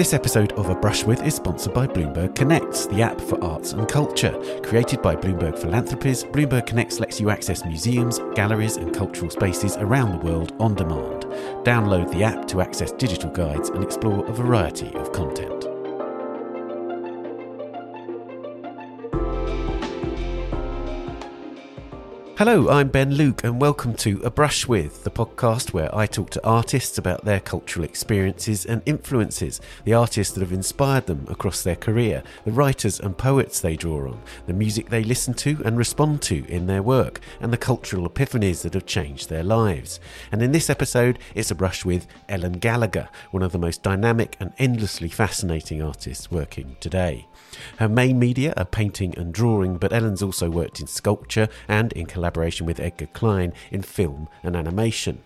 This episode of A Brush With is sponsored by Bloomberg Connects, the app for arts and culture. Created by Bloomberg Philanthropies, Bloomberg Connects lets you access museums, galleries, and cultural spaces around the world on demand. Download the app to access digital guides and explore a variety of content. Hello, I'm Ben Luke, and welcome to A Brush With, the podcast where I talk to artists about their cultural experiences and influences, the artists that have inspired them across their career, the writers and poets they draw on, the music they listen to and respond to in their work, and the cultural epiphanies that have changed their lives. And in this episode, it's A Brush With Ellen Gallagher, one of the most dynamic and endlessly fascinating artists working today. Her main media are painting and drawing, but Ellen's also worked in sculpture and in collaboration with Edgar Cleijne in film and animation.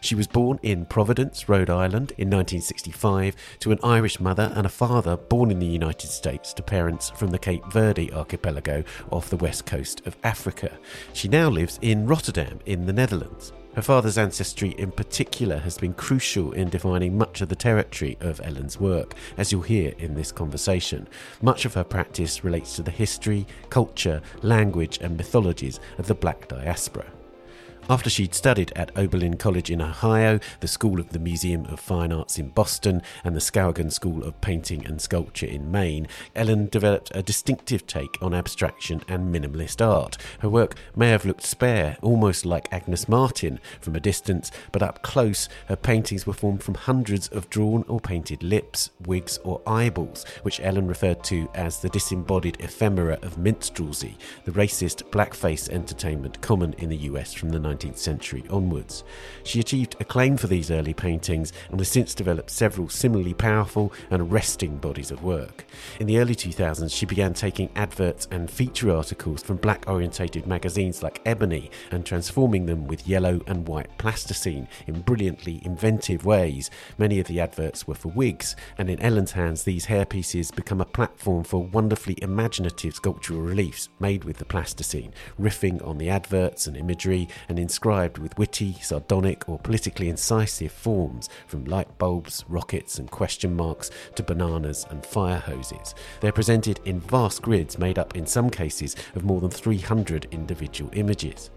She was born in Providence, Rhode Island in 1965 to an Irish mother and a father born in the United States to parents from the Cape Verde archipelago off the west coast of Africa. She now lives in Rotterdam in the Netherlands. Her father's ancestry, in particular, has been crucial in defining much of the territory of Ellen's work, as you'll hear in this conversation. Much of her practice relates to the history, culture, language, and mythologies of the black diaspora. After she'd studied at Oberlin College in Ohio, the School of the Museum of Fine Arts in Boston, and the Skowhegan School of Painting and Sculpture in Maine, Ellen developed a distinctive take on abstraction and minimalist art. Her work may have looked spare, almost like Agnes Martin from a distance, but up close, her paintings were formed from hundreds of drawn or painted lips, wigs, or eyeballs, which Ellen referred to as the disembodied ephemera of minstrelsy, the racist blackface entertainment common in the US from the 19th 19th century onwards. She achieved acclaim for these early paintings and has since developed several similarly powerful and arresting bodies of work. In the early 2000s, she began taking adverts and feature articles from black orientated magazines like Ebony and transforming them with yellow and white plasticine in brilliantly inventive ways. Many of the adverts were for wigs, and in Ellen's hands, these hairpieces become a platform for wonderfully imaginative sculptural reliefs made with the plasticine, riffing on the adverts and imagery and inscribed with witty, sardonic, or politically incisive forms, from light bulbs, rockets, and question marks to bananas and fire hoses. They're presented in vast grids made up, in some cases, of more than 300 individual images.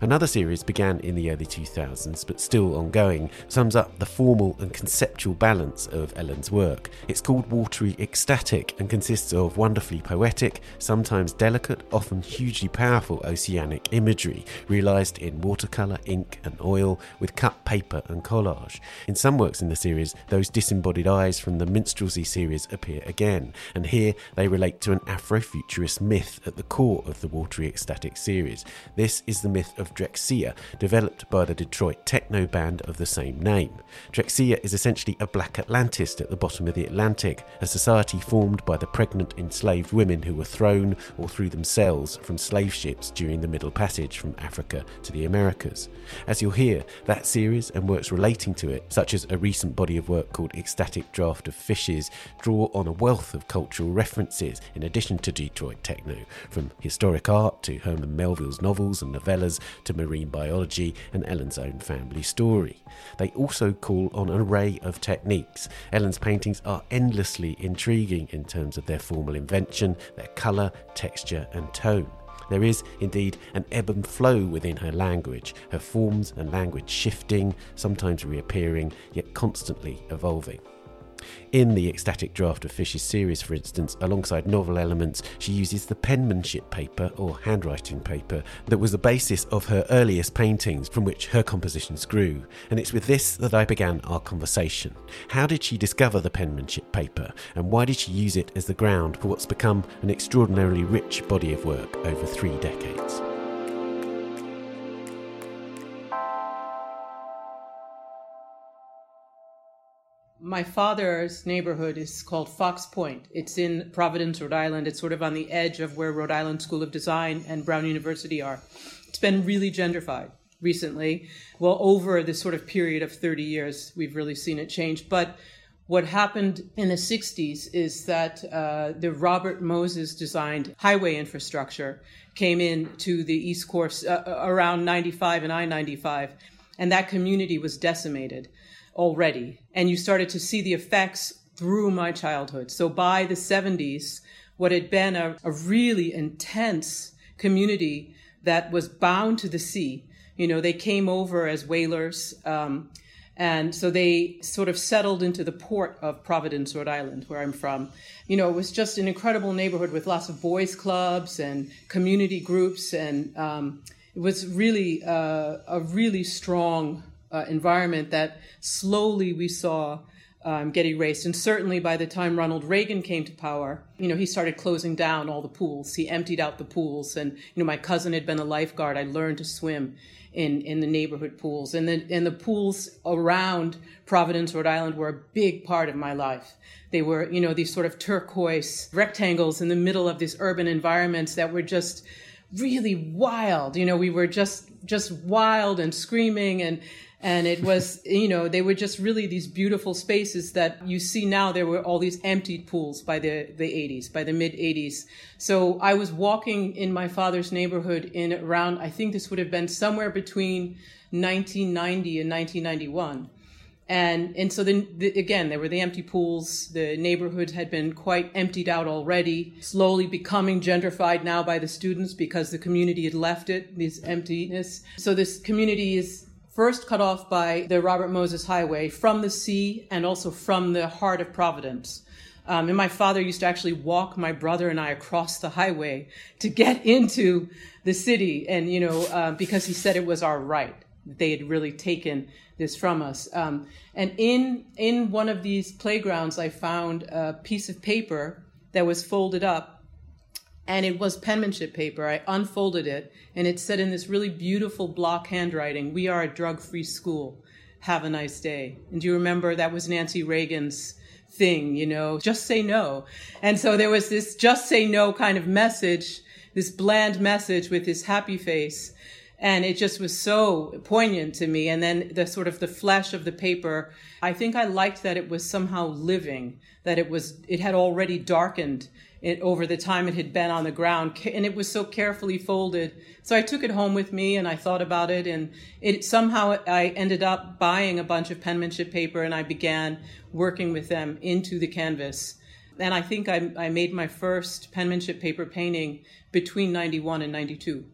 Another series began in the early 2000s, but still ongoing, sums up the formal and conceptual balance of Ellen's work. It's called Watery Ecstatic and consists of wonderfully poetic, sometimes delicate, often hugely powerful oceanic imagery, realised in watercolour, ink, and oil, with cut paper and collage. In some works in the series, those disembodied eyes from the Minstrelsy series appear again, and here they relate to an Afrofuturist myth at the core of the Watery Ecstatic series. This is the myth of Drexciya, developed by the Detroit techno band of the same name. Drexciya is essentially a black Atlantis at the bottom of the Atlantic, a society formed by the pregnant enslaved women who were thrown or threw themselves from slave ships during the Middle Passage from Africa to the Americas. As you'll hear, that series and works relating to it, such as a recent body of work called Ecstatic Draught of Fishes, draw on a wealth of cultural references in addition to Detroit techno, from historic art to Herman Melville's novels and novellas to marine biology and Ellen's own family story. They also call on an array of techniques. Ellen's paintings are endlessly intriguing in terms of their formal invention, their colour, texture, and tone. There is, indeed, an ebb and flow within her language, her forms and language shifting, sometimes reappearing, yet constantly evolving. In the Ecstatic Draught of Fishes series, for instance, alongside novel elements, she uses the penmanship paper or handwriting paper that was the basis of her earliest paintings from which her compositions grew. And it's with this that I began our conversation. How did she discover the penmanship paper, and why did she use it as the ground for what's become an extraordinarily rich body of work over three decades? My father's neighborhood is called Fox Point. It's in Providence, Rhode Island. It's sort of on the edge of where Rhode Island School of Design and Brown University are. It's been really gentrified recently. Well, over this sort of period of 30 years, we've really seen it change. But what happened in the 60s is that uh, the Robert Moses designed highway infrastructure came in to the East Course uh, around 95 and I 95, and that community was decimated already. And you started to see the effects through my childhood. So by the 70s, what had been a, a really intense community that was bound to the sea. You know, they came over as whalers. Um, and so they sort of settled into the port of Providence, Rhode Island, where I'm from. You know, it was just an incredible neighborhood with lots of boys' clubs and community groups. And um, it was really uh, a really strong uh, environment that slowly we saw um, get erased. And certainly by the time Ronald Reagan came to power, you know, he started closing down all the pools. He emptied out the pools. And, you know, my cousin had been a lifeguard. I learned to swim in, in the neighborhood pools. And the, and the pools around Providence, Rhode Island were a big part of my life. They were, you know, these sort of turquoise rectangles in the middle of these urban environments that were just really wild. You know, we were just, just wild and screaming and, and it was you know they were just really these beautiful spaces that you see now there were all these emptied pools by the the 80s by the mid 80s so i was walking in my father's neighborhood in around i think this would have been somewhere between 1990 and 1991 and and so then the, again there were the empty pools the neighborhood had been quite emptied out already slowly becoming gentrified now by the students because the community had left it this emptiness. So this community is first cut off by the Robert Moses Highway from the sea and also from the heart of Providence. Um, and my father used to actually walk my brother and I across the highway to get into the city. And, you know, uh, because he said it was our right. They had really taken this from us. Um, and in, in one of these playgrounds, I found a piece of paper that was folded up and it was penmanship paper. I unfolded it, and it said in this really beautiful block handwriting, We are a drug free school. Have a nice day. And do you remember that was Nancy Reagan's thing, you know, just say no. And so there was this just say no kind of message, this bland message with this happy face. And it just was so poignant to me. And then the sort of the flesh of the paper, I think I liked that it was somehow living, that it was, it had already darkened it, over the time it had been on the ground and it was so carefully folded so i took it home with me and i thought about it and it somehow i ended up buying a bunch of penmanship paper and i began working with them into the canvas and i think i, I made my first penmanship paper painting between 91 and 92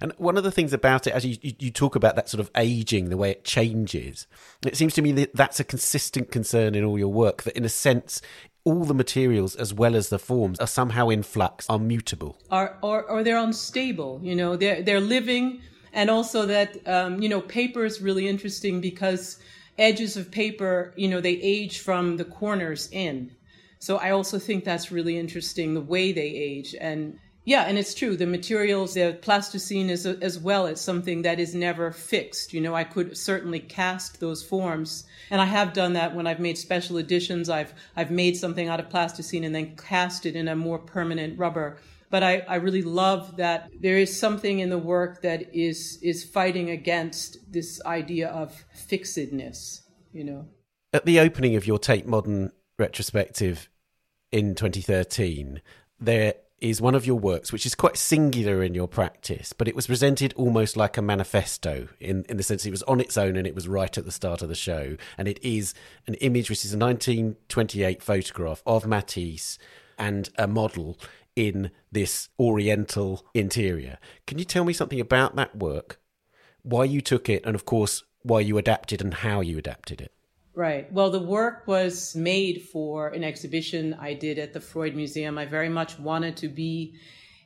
and one of the things about it, as you, you, talk about that sort of aging, the way it changes, it seems to me that that's a consistent concern in all your work. That in a sense, all the materials as well as the forms are somehow in flux, are mutable, are or, or they're unstable. You know, they're they're living, and also that um, you know, paper is really interesting because edges of paper, you know, they age from the corners in. So I also think that's really interesting the way they age and yeah, and it's true. The materials, the plasticine is a, as well as something that is never fixed. You know, I could certainly cast those forms, and I have done that when I've made special editions. I've I've made something out of plasticine and then cast it in a more permanent rubber. But I, I really love that there is something in the work that is is fighting against this idea of fixedness. You know, at the opening of your Tate Modern retrospective in 2013, there is one of your works, which is quite singular in your practice, but it was presented almost like a manifesto in, in the sense it was on its own and it was right at the start of the show. And it is an image, which is a 1928 photograph of Matisse and a model in this oriental interior. Can you tell me something about that work, why you took it, and of course, why you adapted and how you adapted it? Right. Well, the work was made for an exhibition I did at the Freud Museum. I very much wanted to be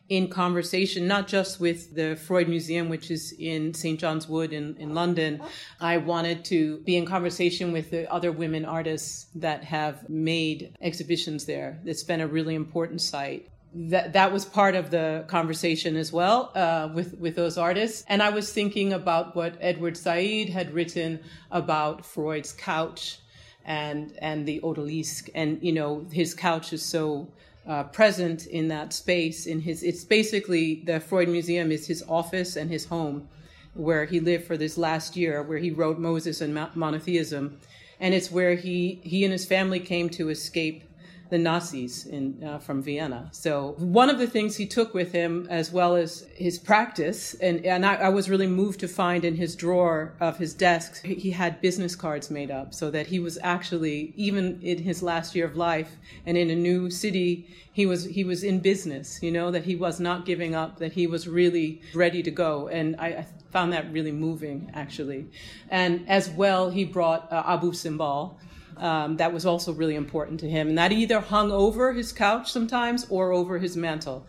in conversation, not just with the Freud Museum, which is in St. John's Wood in, in London. I wanted to be in conversation with the other women artists that have made exhibitions there. It's been a really important site that that was part of the conversation as well uh, with with those artists. And I was thinking about what Edward Said had written about Freud's couch and and the odalisque, and you know his couch is so uh, present in that space. In his, it's basically the Freud Museum is his office and his home, where he lived for this last year, where he wrote Moses and Monotheism, and it's where he he and his family came to escape the Nazis in, uh, from Vienna. So one of the things he took with him, as well as his practice, and, and I, I, was really moved to find in his drawer of his desk, he had business cards made up so that he was actually, even in his last year of life and in a new city, he was, he was in business, you know, that he was not giving up, that he was really ready to go. And I, I found that really moving, actually. And as well, he brought uh, Abu Simbel, um, that was also really important to him. And that either hung over his couch sometimes or over his mantle.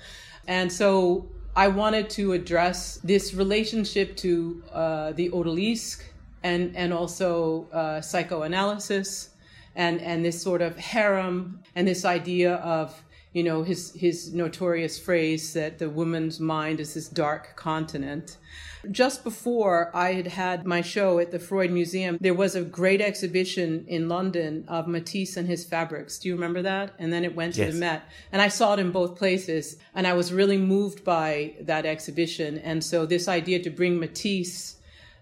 And so I wanted to address this relationship to uh, the odalisque and, and also uh, psychoanalysis and, and this sort of harem and this idea of you know his his notorious phrase that the woman's mind is this dark continent just before I had had my show at the Freud Museum, there was a great exhibition in London of Matisse and his fabrics. Do you remember that? And then it went to yes. the Met. And I saw it in both places. And I was really moved by that exhibition. And so this idea to bring Matisse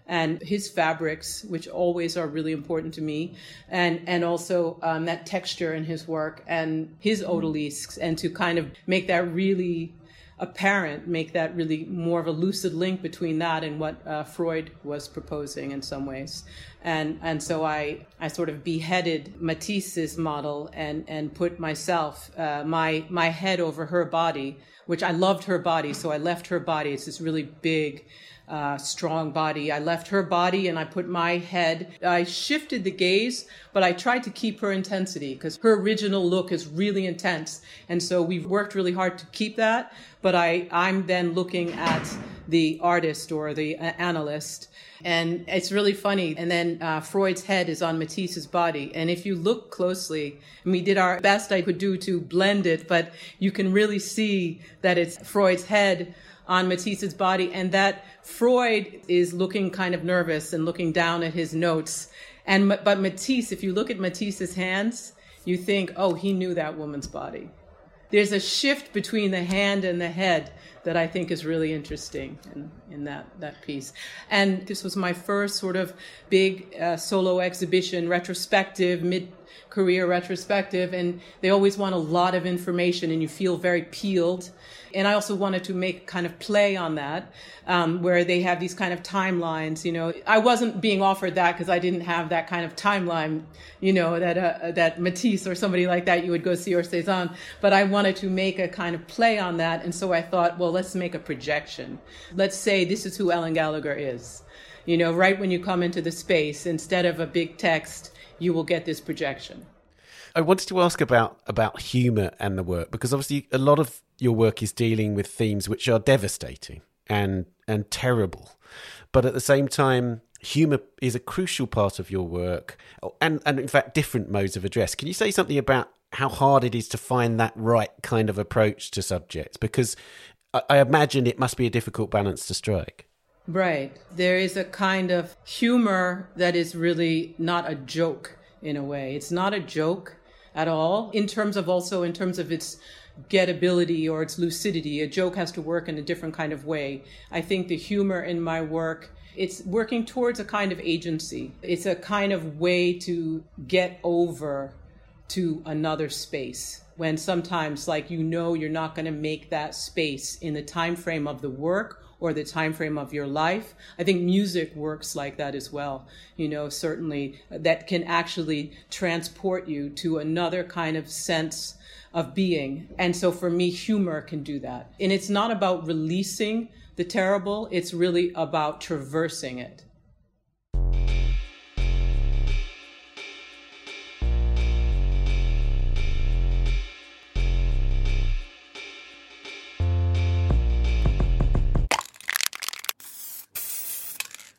and his fabrics, which always are really important to me, and and also um, that texture in his work and his odalisques, and to kind of make that really apparent, make that really more of a lucid link between that and what uh, Freud was proposing in some ways. And, and so I, I sort of beheaded Matisse's model and, and put myself, uh, my, my head over her body, which I loved her body. So I left her body. It's this really big, uh, strong body. I left her body and I put my head. I shifted the gaze, but I tried to keep her intensity because her original look is really intense. And so we've worked really hard to keep that. But I, I'm then looking at the artist or the uh, analyst. And it's really funny. And then uh, Freud's head is on Matisse's body. And if you look closely, and we did our best I could do to blend it, but you can really see that it's Freud's head on Matisse's body and that Freud is looking kind of nervous and looking down at his notes. And, but Matisse, if you look at Matisse's hands, you think, oh, he knew that woman's body. There's a shift between the hand and the head that I think is really interesting in, in that, that piece. And this was my first sort of big uh, solo exhibition, retrospective, mid career retrospective. And they always want a lot of information and you feel very peeled and I also wanted to make kind of play on that, um, where they have these kind of timelines. You know, I wasn't being offered that because I didn't have that kind of timeline. You know, that uh, that Matisse or somebody like that you would go see or Cezanne. But I wanted to make a kind of play on that, and so I thought, well, let's make a projection. Let's say this is who Ellen Gallagher is. You know, right when you come into the space, instead of a big text, you will get this projection. I wanted to ask about about humor and the work because obviously a lot of your work is dealing with themes which are devastating and and terrible, but at the same time, humor is a crucial part of your work, and and in fact, different modes of address. Can you say something about how hard it is to find that right kind of approach to subjects? Because I, I imagine it must be a difficult balance to strike. Right. There is a kind of humor that is really not a joke in a way. It's not a joke at all in terms of also in terms of its gettability or its lucidity. A joke has to work in a different kind of way. I think the humor in my work it's working towards a kind of agency. It's a kind of way to get over to another space when sometimes like you know you're not going to make that space in the time frame of the work or the time frame of your life. I think music works like that as well. You know, certainly uh, that can actually transport you to another kind of sense of being. And so for me, humor can do that. And it's not about releasing the terrible, it's really about traversing it.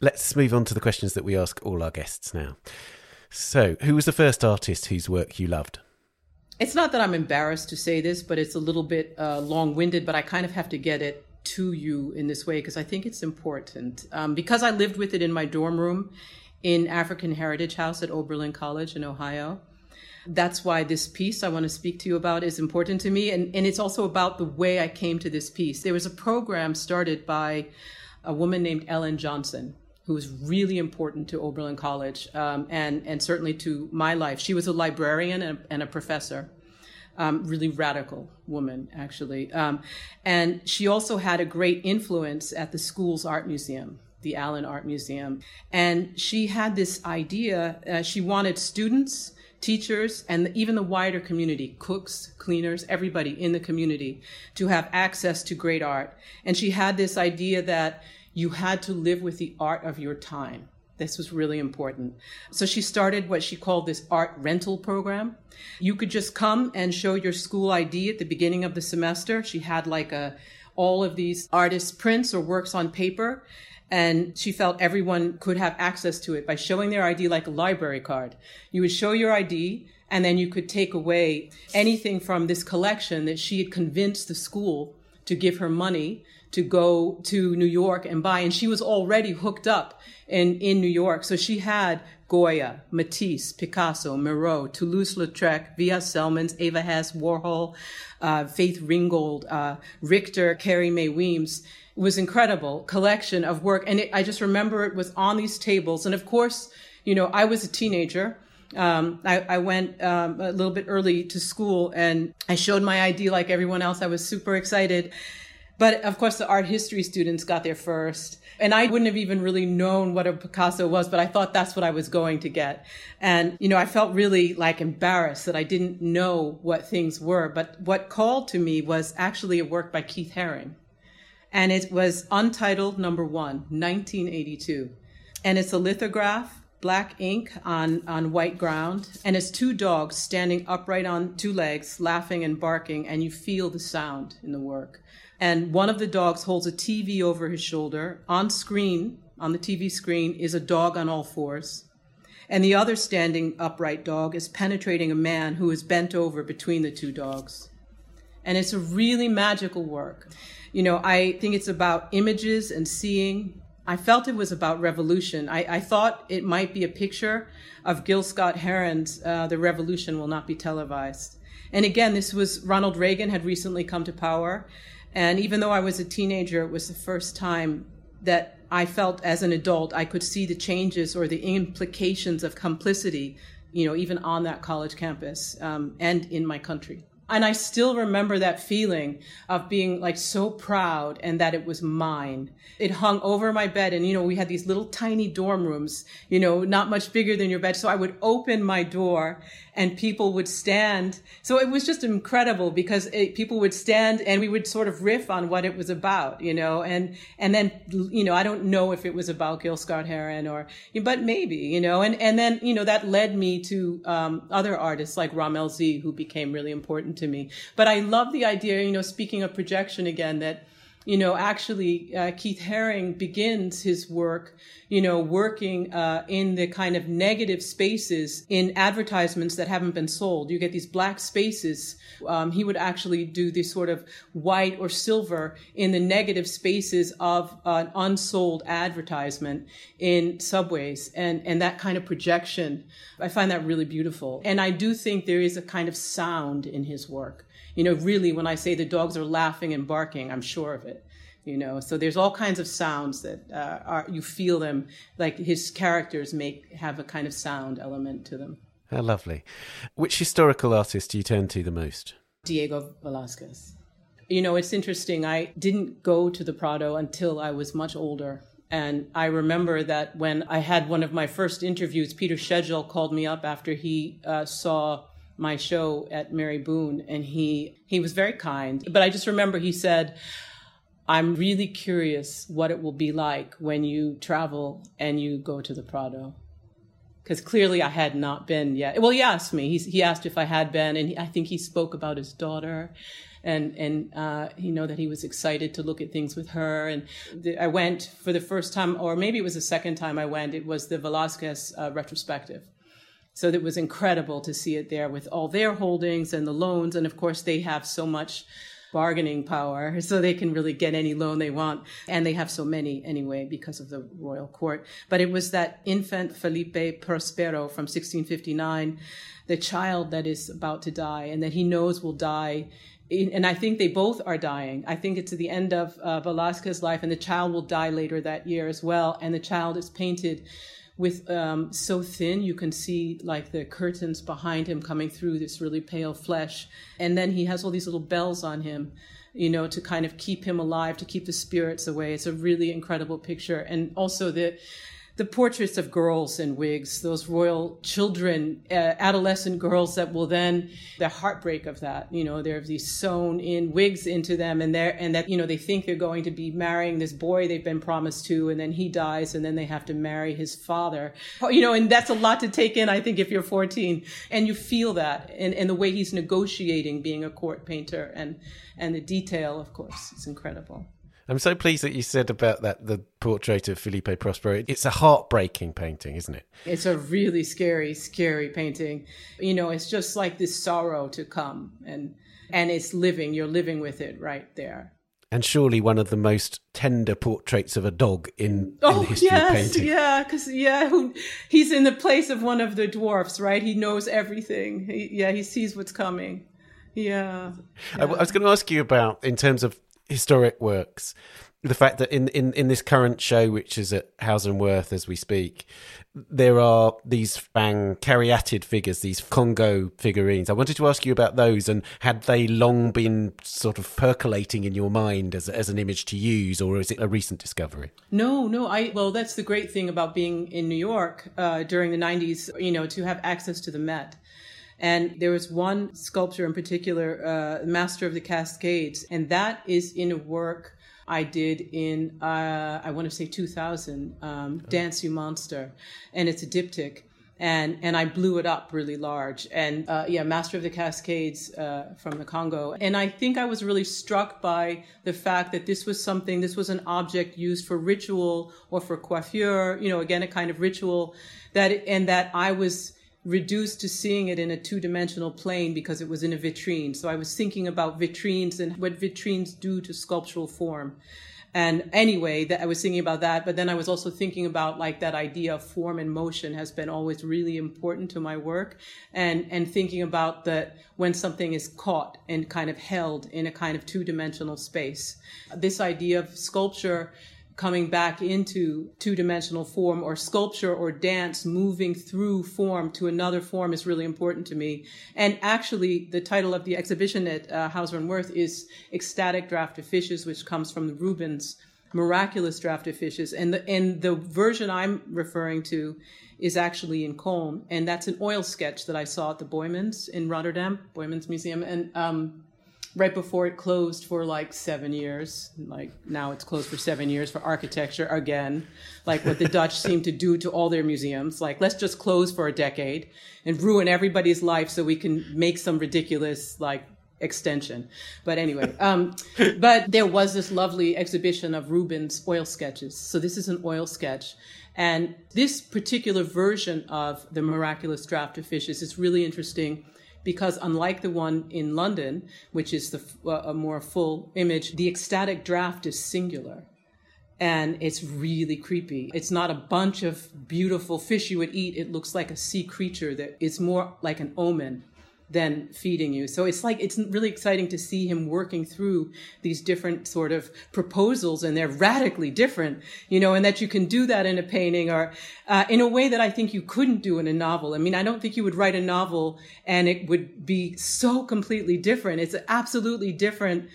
Let's move on to the questions that we ask all our guests now. So, who was the first artist whose work you loved? It's not that I'm embarrassed to say this, but it's a little bit uh, long winded, but I kind of have to get it to you in this way because I think it's important. Um, because I lived with it in my dorm room in African Heritage House at Oberlin College in Ohio. That's why this piece I want to speak to you about is important to me. And, and it's also about the way I came to this piece. There was a program started by a woman named Ellen Johnson, who was really important to Oberlin College um, and, and certainly to my life. She was a librarian and, and a professor. Um, really radical woman, actually. Um, and she also had a great influence at the school's art museum, the Allen Art Museum. And she had this idea uh, she wanted students, teachers, and even the wider community cooks, cleaners, everybody in the community to have access to great art. And she had this idea that you had to live with the art of your time. This was really important. So she started what she called this art rental program. You could just come and show your school ID at the beginning of the semester. She had like a all of these artists' prints or works on paper. And she felt everyone could have access to it by showing their ID like a library card. You would show your ID and then you could take away anything from this collection that she had convinced the school to give her money to go to New York and buy. And she was already hooked up in, in New York. So she had Goya, Matisse, Picasso, Miro, Toulouse-Lautrec, Vija Celmins, Eva Hesse, Warhol, uh, Faith Ringgold, uh, Richter, Carrie Mae Weems. It was incredible collection of work. And it, I just remember it was on these tables. And of course, you know, I was a teenager. Um, I, I, went um, a little bit early to school and I showed my ID like everyone else. I was super excited. But of course, the art history students got there first. And I wouldn't have even really known what a Picasso was, but I thought that's what I was going to get. And, you know, I felt really like embarrassed that I didn't know what things were. But what called to me was actually a work by Keith Haring. And it was Untitled Number One, 1982. And it's a lithograph black ink on, on white ground, and it's two dogs standing upright on two legs, laughing and barking, and you feel the sound in the work and one of the dogs holds a TV over his shoulder. On screen, on the TV screen, is a dog on all fours. And the other standing upright dog is penetrating a man who is bent over between the two dogs. And it's a really magical work. You know, I think it's about images and seeing. I felt it was about revolution. I, I thought it might be a picture of Gil Scott Heron's uh, The Revolution Will Not Be Televised. And again, this was Ronald Reagan had recently come to power. And even though I was a teenager, it was the first time that I felt as an adult I could see the changes or the implications of complicity, you know, even on that college campus um, and in my country. And I still remember that feeling of being like so proud and that it was mine. It hung over my bed and, you know, we had these little tiny dorm rooms, you know, not much bigger than your bed. So I would open my door and people would stand. So it was just incredible because it, people would stand and we would sort of riff on what it was about, you know, and, and then, you know, I don't know if it was about Gil Scott Heron or, but maybe, you know, and, and then, you know, that led me to, um, other artists like Rammellzee who became really important to me. But I love the idea, you know, speaking of projection again, that, you know, actually, uh, Keith Haring begins his work, you know, working uh, in the kind of negative spaces in advertisements that haven't been sold. You get these black spaces. Um, he would actually do this sort of white or silver in the negative spaces of an unsold advertisement in subways, and and that kind of projection. I find that really beautiful, and I do think there is a kind of sound in his work you know, really, when I say the dogs are laughing and barking, I'm sure of it. You know, so there's all kinds of sounds that uh, are you feel them like his characters make have a kind of sound element to them. How lovely! Which historical artist do you turn to the most? Diego Velázquez. You know, it's interesting. I didn't go to the Prado until I was much older. And I remember that when I had one of my first interviews, Peter Schjeldahl called me up after he uh, saw my show at Mary Boone, and he he was very kind. But I just remember he said, "I'm really curious what it will be like when you travel and you go to the Prado." Because clearly I had not been yet. Well, he asked me. He, he asked if I had been, and he, I think he spoke about his daughter, and and uh, you know that he was excited to look at things with her. And the, I went for the first time, or maybe it was the second time I went. It was the Velázquez uh, retrospective, so it was incredible to see it there with all their holdings and the loans. And of course, they have so much bargaining power, so they can really get any loan they want. And they have so many anyway because of the royal court. But it was that infant Felipe Prospero from 1659, the child that is about to die and that he knows will die and I think they both are dying. I think it's the end of uh, Velázquez's life, and the child will die later that year as well. And the child is painted with um, so thin you can see like the curtains behind him coming through this really pale flesh. And then he has all these little bells on him you know to kind of keep him alive to keep the spirits away. It's a really incredible picture. And also the the portraits of girls in wigs, those royal children, uh, adolescent girls that will then the heartbreak of that. You know, there are these sewn in wigs into them, and they and that you know they think they're going to be marrying this boy they've been promised to, and then he dies, and then they have to marry his father. You know, and that's a lot to take in. I think if you're 14, and you feel that, and, and the way he's negotiating being a court painter, and and the detail, of course, is incredible. I'm so pleased that you said about that the portrait of Felipe Prospero. It's a heartbreaking painting, isn't it? It's a really scary, scary painting. You know, it's just like this sorrow to come and and it's living, you're living with it right there. And surely one of the most tender portraits of a dog in, oh, in the oh, history yes, of painting. Yeah, because yeah, who, he's in the place of one of the dwarfs, right? He knows everything. He, yeah, he sees what's coming. Yeah. yeah. I, I was going to ask you about in terms of historic works. The fact that in, in, in this current show, which is at Wirth as we speak, there are these Fang caryatid figures, these Congo figurines. I wanted to ask you about those and had they long been sort of percolating in your mind as, as an image to use, or is it a recent discovery? No, no. I well, that's the great thing about being in New York uh, during the '90s. You know, to have access to the Met. And there was one sculpture in particular, uh, Master of the Cascades, and that is in a work I did in, uh, I want to say 2000, um, Dance You Monster. And it's a diptych. And, and I blew it up really large. And uh, yeah, Master of the Cascades uh, from the Congo. And I think I was really struck by the fact that this was something, this was an object used for ritual or for coiffure, you know, again, a kind of ritual that, and that I was, reduced to seeing it in a two dimensional plane because it was in a vitrine. So I was thinking about vitrines and what vitrines do to sculptural form. And anyway, that I was thinking about that, but then I was also thinking about like that idea of form and motion has been always really important to my work, and and thinking about that when something is caught and kind of held in a kind of two dimensional space. This idea of sculpture coming back into two dimensional form or sculpture or dance moving through form to another form is really important to me. And actually, the title of the exhibition at uh, Hauser and Wirth is Ecstatic Draught of Fishes, which comes from the Rubens miraculous draft of fishes. And the, and the version I'm referring to is actually in Köln. And that's an oil sketch that I saw at the Boijmans in Rotterdam, Boijmans Museum. And um, right before it closed for like seven years. Like now it's closed for seven years for architecture again, like what the Dutch seem to do to all their museums. Like let's just close for a decade and ruin everybody's life so we can make some ridiculous like extension. But anyway, um, but there was this lovely exhibition of Rubens oil sketches. So this is an oil sketch. And this particular version of the miraculous draft of fishes is really interesting because unlike the one in London, which is the, uh, a more full image, the ecstatic draft is singular. And it's really creepy. It's not a bunch of beautiful fish you would eat. It looks like a sea creature that is more like an omen than feeding you. So it's like, it's really exciting to see him working through these different sort of proposals and they're radically different, you know, and that you can do that in a painting or uh, in a way that I think you couldn't do in a novel. I mean, I don't think you would write a novel and it would be so completely different. It's absolutely different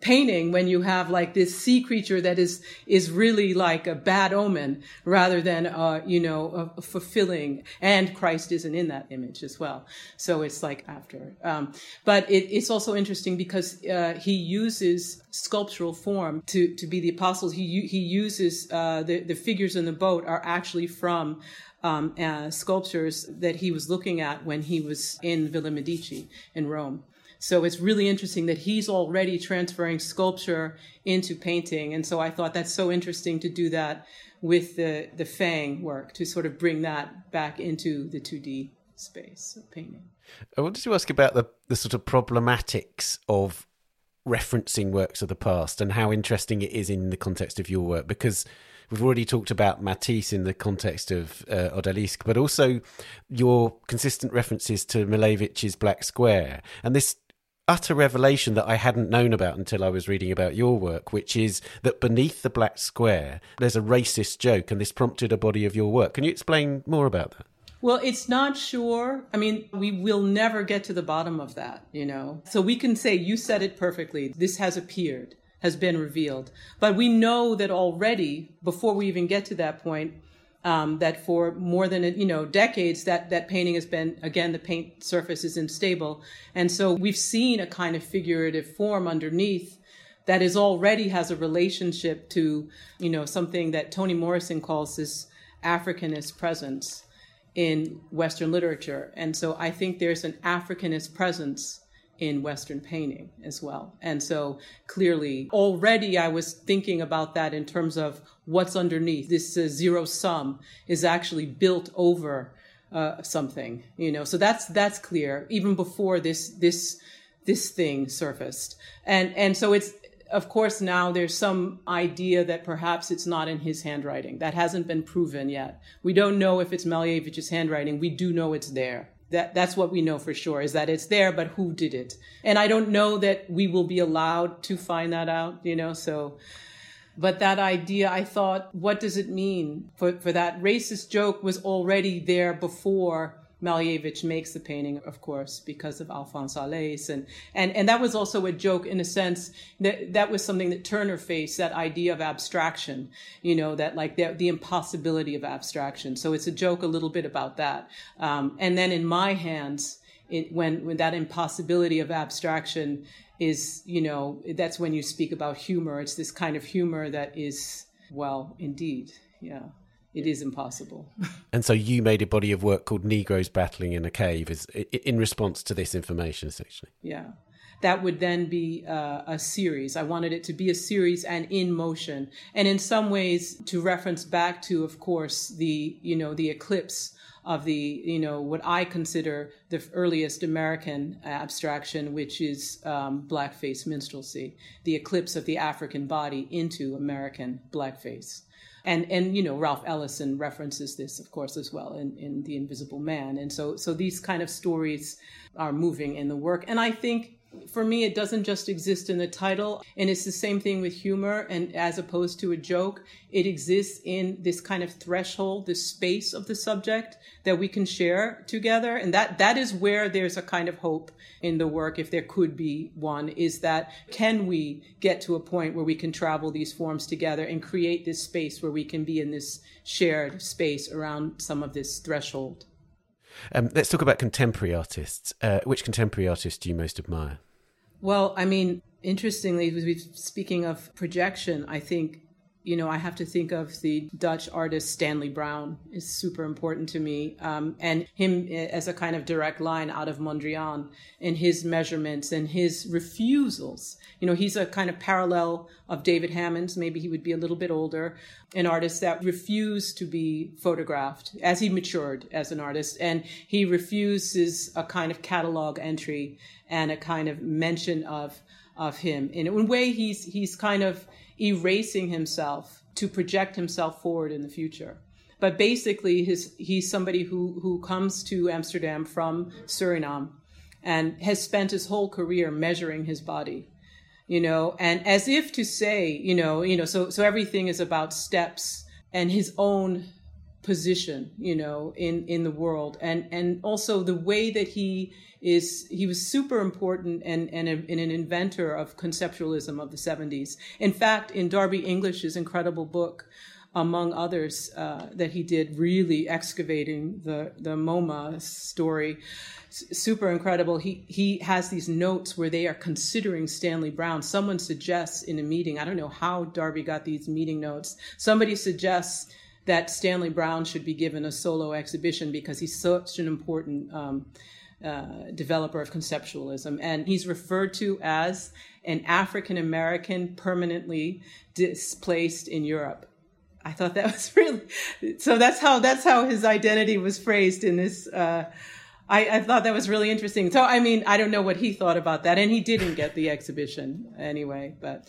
painting when you have like this sea creature that is is really like a bad omen rather than uh, you know fulfilling. And christ isn't in that image as well. So it's like after. Um, but it, it's also interesting because uh, he uses sculptural form to to be the apostles. He he uses uh, the the figures in the boat are actually from um, uh, sculptures that he was looking at when he was in Villa Medici in Rome. So it's really interesting that he's already transferring sculpture into painting. And so I thought that's so interesting to do that with the, the Fang work, to sort of bring that back into the 2D space of painting. I wanted to ask about the, the sort of problematics of referencing works of the past and how interesting it is in the context of your work because we've already talked about Matisse in the context of uh, Odalisque, but also your consistent references to Malevich's Black Square and this utter revelation that I hadn't known about until I was reading about your work, which is that beneath the black square, there's a racist joke, and this prompted a body of your work. Can you explain more about that? Well, it's not sure. I mean, we will never get to the bottom of that, you know? So we can say, you said it perfectly. This has appeared, has been revealed. But we know that already, before we even get to that point, um, that for more than you know decades that that painting has been again the paint surface is unstable. And so we've seen a kind of figurative form underneath that is already has a relationship to you know something that Toni Morrison calls this Africanist presence in Western literature. And so I think there's an Africanist presence in Western painting as well. And so clearly, already I was thinking about that in terms of what's underneath. This uh, zero sum is actually built over uh, something, you know. So that's that's clear even before this this this thing surfaced. And and so it's of course now there's some idea that perhaps it's not in his handwriting. That hasn't been proven yet. We don't know if it's Malevich's handwriting. We do know it's there that that's what we know for sure is that it's there but who did it? And i don't know that we will be allowed to find that out you know so but that idea i thought what does it mean? For for that racist joke was already there before Malevich makes the painting, of course, because of Alphonse Allais. And, and, and that was also a joke in a sense that that was something that Turner faced, that idea of abstraction, you know, that like the, the impossibility of abstraction. So it's a joke a little bit about that. Um, and then in my hands, it, when, when that impossibility of abstraction is, you know, that's when you speak about humor. It's this kind of humor that is, well, indeed, yeah it is impossible. and so you made a body of work called Negroes Battling in a Cave is in response to this information, essentially. Yeah. That would then be uh, a series. I wanted it to be a series and in motion, and in some ways to reference back to, of course, the you know the eclipse of the you know what I consider the earliest American abstraction, which is um, blackface minstrelsy, the eclipse of the African body into American blackface and and you know Ralph Ellison references this, of course, as well in in The Invisible Man, and so so these kind of stories are moving in the work, and I think for me, it doesn't just exist in the title. And it's the same thing with humor. And as opposed to a joke, it exists in this kind of threshold, this space of the subject that we can share together. And that, that is where there's a kind of hope in the work, if there could be one, is that can we get to a point where we can travel these forms together and create this space where we can be in this shared space around some of this threshold? Um, let's talk about contemporary artists. Uh, which contemporary artist do you most admire? Well, I mean, interestingly, speaking of projection, I think you know, I have to think of the Dutch artist Stanley Brouwn is super important to me, um, and him eh, as a kind of direct line out of Mondrian in his measurements and his refusals. You know, he's a kind of parallel of David Hammons. Maybe he would be a little bit older, an artist that refused to be photographed as he matured as an artist, and he refuses a kind of catalog entry and a kind of mention of of him. In a way, he's he's kind of erasing himself to project himself forward in the future. But basically, his, he's somebody who, who comes to Amsterdam from Suriname and has spent his whole career measuring his body, you know, and as if to say, you know, you know, so, so everything is about steps and his own position, you know, in, in the world. And, and also the way that he is he was super important and, and, a, and, an inventor of conceptualism of the 70s. In fact, in Darby English's incredible book, among others uh, that he did, really excavating the, the MoMA story, super incredible. He, he has these notes where they are considering Stanley Brouwn Someone suggests in a meeting, I don't know how Darby got these meeting notes, somebody suggests that Stanley Brouwn should be given a solo exhibition because he's such an important um, uh, developer of conceptualism, and he's referred to as an African American permanently displaced in Europe. I thought that was really so. That's how that's how his identity was phrased in this. Uh, I, I, thought that was really interesting. So I mean, I don't know what he thought about that, and he didn't get the exhibition anyway. But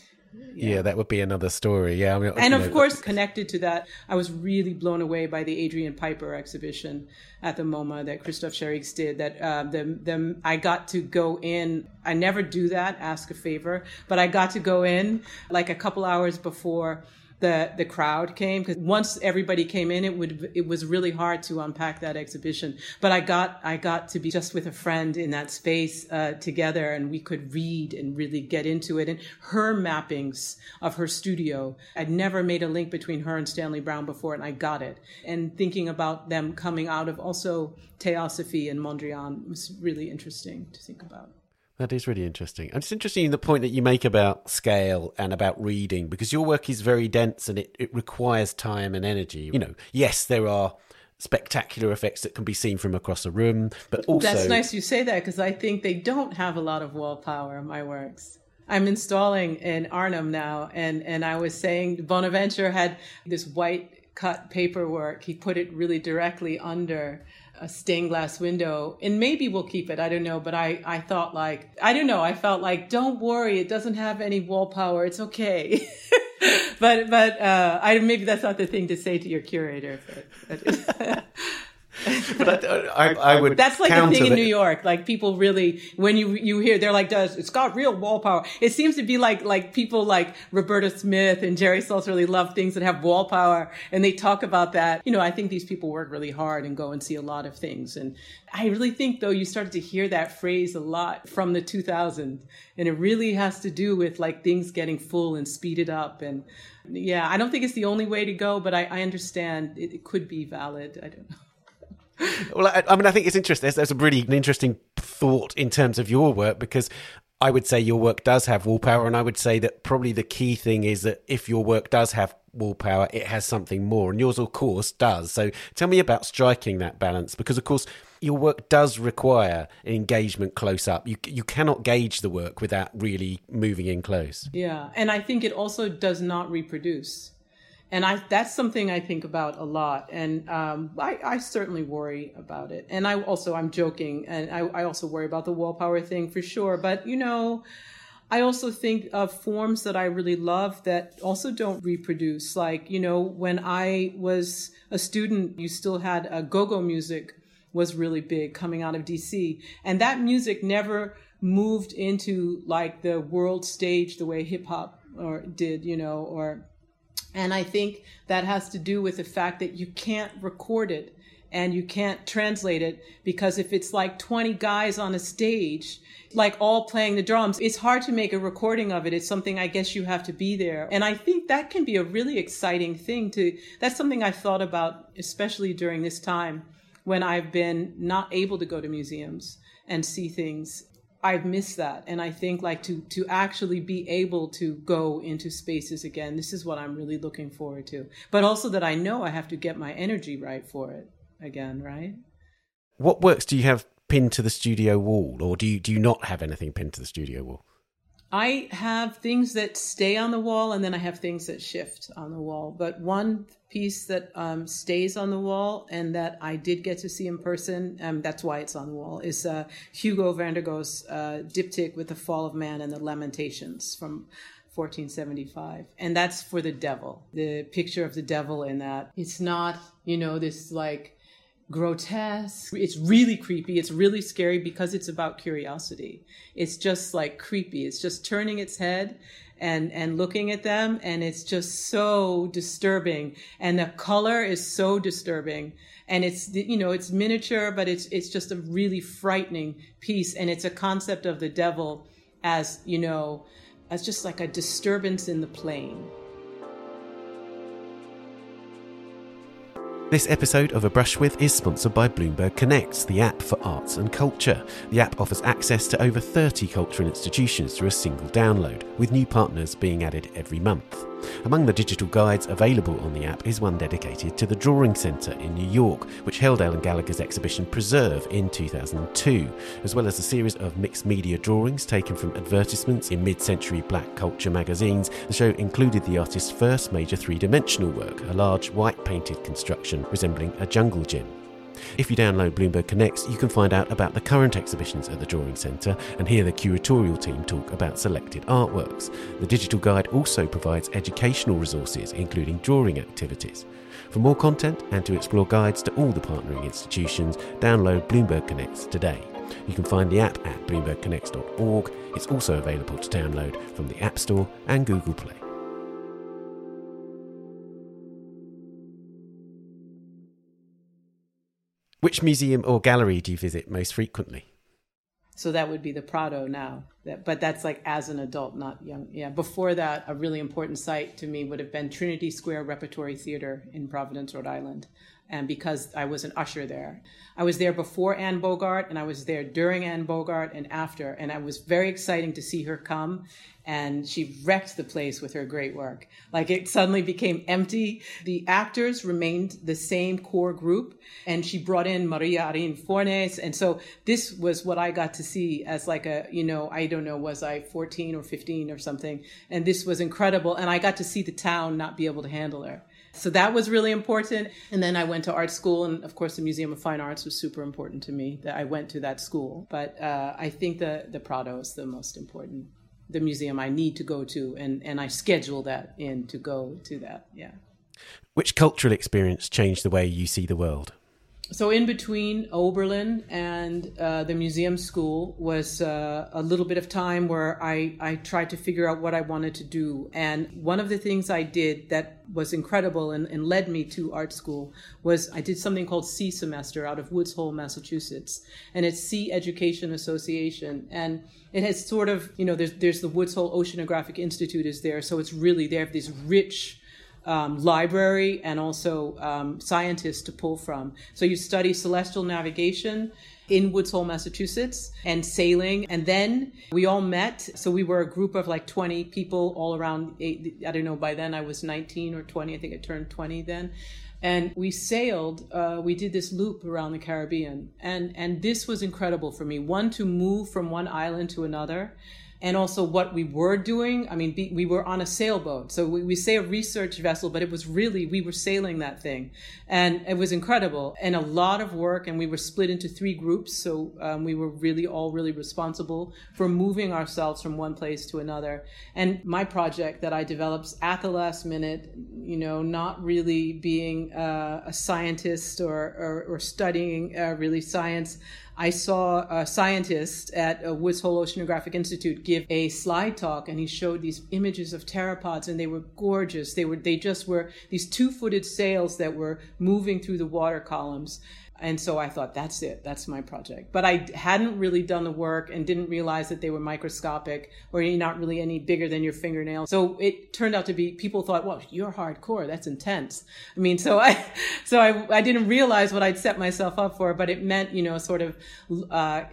yeah. that would be another story. Yeah, I mean, and of know, course, connected to that, I was really blown away by the Adrian Piper exhibition at the MoMA that Christophe Chérix did. That uh, the the I got to go in. I never do that, ask a favor, but I got to go in like a couple hours before the the crowd came because once everybody came in it would it was really hard to unpack that exhibition. But i got i got to be just with a friend in that space uh, together and we could read and really get into it. And her mappings of her studio i'd never made a link between her and Stanley Brouwn before and i got it. And thinking about them coming out of also theosophy and mondrian was really interesting to think about that is really interesting. And it's interesting the point that you make about scale and about reading, because your work is very dense and it, it requires time and energy. You know, yes, there are spectacular effects that can be seen from across a room, but also. That's nice you say that because I think they don't have a lot of wall power, in my works. I'm installing in Arnhem now, and, and I was saying Bonaventure had this white cut paperwork. He put it really directly under a stained glass window and maybe we'll keep it i don't know but i i thought like i don't know i felt like don't worry it doesn't have any wall power it's okay. But but uh i maybe that's not the thing to say to your curator but, but but I, I, I, would. That's like a thing in New York. Like people really, when you you hear, they're like, "Does it's got real wall power?" It seems to be like like people like Roberta Smith and Jerry Saltz really love things that have wall power, and they talk about that. You know, I think these people work really hard and go and see a lot of things. And I really think though you started to hear that phrase a lot from the 2000s, and it really has to do with like things getting full and speeded up and. Yeah, I don't think it's the only way to go, but I, I understand it, it could be valid. I don't know well, I, I, mean, I think it's interesting. There's, there's a really interesting thought in terms of your work because I would say your work does have wall power, and I would say that probably the key thing is that if your work does have wall power, it has something more, and yours, of course, does. So tell me about striking that balance because, of course, your work does require engagement close up. You you cannot gauge the work without really moving in close. Yeah, and I think it also does not reproduce and I that's something I think about a lot, and um, I, I, certainly worry about it. And I also I'm joking, and I, I also worry about the wall power thing for sure. But you know, I also think of forms that I really love that also don't reproduce. Like you know, when I was a student, you still had a go-go music was really big coming out of DC, and that music never moved into like the world stage the way hip hop or did, you know, or and I think that has to do with the fact that you can't record it and you can't translate it because if it's like 20 guys on a stage, like all playing the drums, it's hard to make a recording of it. It's something I guess you have to be there. And I think that can be a really exciting thing to, that's something I've thought about, especially during this time when I've been not able to go to museums and see things I've missed that. And I think like to to actually be able to go into spaces again, this is what I'm really looking forward to. But also that I know I have to get my energy right for it again, right? What works do you have pinned to the studio wall or do you do you not have anything pinned to the studio wall? I have things that stay on the wall and then I have things that shift on the wall. But one piece that um, stays on the wall and that I did get to see in person, um, that's why it's on the wall, is uh, Hugo van der Goes' uh, diptych with the fall of man and the lamentations from 1475. And that's for the devil, the picture of the devil in that. It's not, you know, this like grotesque. It's really creepy. It's really scary because it's about curiosity. It's just like creepy. It's just turning its head and and looking at them and it's just so disturbing and the color is so disturbing and it's you know it's miniature but it's it's just a really frightening piece and it's a concept of the devil as you know as just like a disturbance in the plane This episode of A Brush With is sponsored by Bloomberg Connects, the app for arts and culture. The app offers access to over 30 cultural institutions through a single download, with new partners being added every month. Among the digital guides available on the app is one dedicated to the Drawing Centre in New York, which held Ellen Gallagher's exhibition Preserve in 2002, as well as a series of mixed media drawings taken from advertisements in mid century black culture magazines. The show included the artist's first major three dimensional work, a large white painted construction resembling a jungle gym. If you download Bloomberg Connects, you can find out about the current exhibitions at the Drawing Centre and hear the curatorial team talk about selected artworks. The digital guide also provides educational resources, including drawing activities. For more content and to explore guides to all the partnering institutions, download Bloomberg Connects today. You can find the app at bloombergconnects.org. It's also available to download from the App Store and Google Play. Which museum or gallery do you visit most frequently? So that would be the Prado now. but that's like as an adult, not young. Yeah. Before that, a really important site to me would have been Trinity Square Repertory Theater in Providence, Rhode Island and because I was an usher there. I was there before Anne Bogart, and I was there during Anne Bogart and after, and it was very exciting to see her come. And she wrecked the place with her great work. Like it suddenly became empty. The actors remained the same core group, and she brought in Maria Irene Fornes. And so this was what I got to see as like a, you know, I don't know, was I 14 or 15 or something? And this was incredible. And I got to see the town not be able to handle her. So that was really important. And then I went to art school, and of course, the Museum of Fine Arts was super important to me that I went to that school. But uh, I think the, the Prado is the most important, the museum I need to go to, and, and I schedule that in to go to that. Yeah. Which cultural experience changed the way you see the world? So in between Oberlin and uh, the museum school was uh, a little bit of time where I, I tried to figure out what I wanted to do. And one of the things I did that was incredible and, and led me to art school was I did something called Sea Semester out of Woods Hole, Massachusetts. And it's Sea Education Association. And it has sort of, you know, there's, there's the Woods Hole Oceanographic Institute is there. So it's really, they have this rich um, library and also um, scientists to pull from. So you study celestial navigation in Woods Hole, Massachusetts, and sailing. And then we all met. So we were a group of like 20 people all around. Eight, I don't know, by then I was 19 or 20. I think I turned 20 then. And we sailed, uh, we did this loop around the Caribbean. And, and this was incredible for me. One, to move from one island to another and also what we were doing. I mean, we were on a sailboat. So we, we say a research vessel, but it was really, we were sailing that thing. And it was incredible and a lot of work. And we were split into three groups. So um, we were really all really responsible for moving ourselves from one place to another. And my project that I developed at the last minute, you know, not really being uh, a scientist or, or, or studying uh, really science. I saw a scientist at a Woods Hole Oceanographic Institute give a slide talk, and he showed these images of pteropods, and they were gorgeous. They were they just were these two-footed sails that were moving through the water columns. And so I thought, that's it. That's my project. But I hadn't really done the work and didn't realize that they were microscopic or not really any bigger than your fingernail. So it turned out to be, people thought, well, you're hardcore. That's intense. I mean, so I, so I, I didn't realize what I'd set myself up for, but it meant, you know, sort of, uh,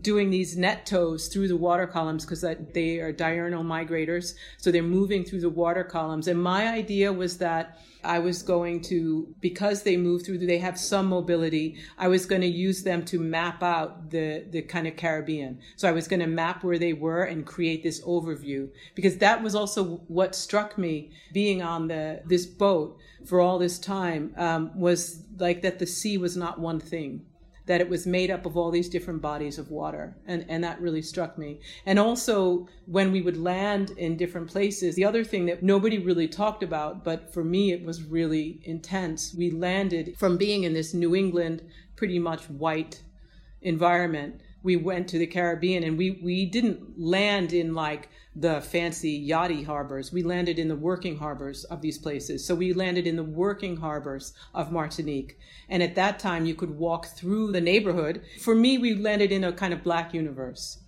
doing these net tows through the water columns because they are diurnal migrators. So they're moving through the water columns. And my idea was that I was going to, because they move through, they have some mobility, I was going to use them to map out the, the kind of Caribbean. So I was going to map where they were and create this overview because that was also what struck me being on the, this boat for all this time, um, was like that the sea was not one thing that it was made up of all these different bodies of water. And, and that really struck me. And also, when we would land in different places, the other thing that nobody really talked about, but for me it was really intense, we landed from being in this New England, pretty much white environment. We went to the Caribbean and we, we didn't land in like the fancy yachty harbors. We landed in the working harbors of these places. So we landed in the working harbors of Martinique. And at that time, you could walk through the neighborhood. For me, we landed in a kind of black universe.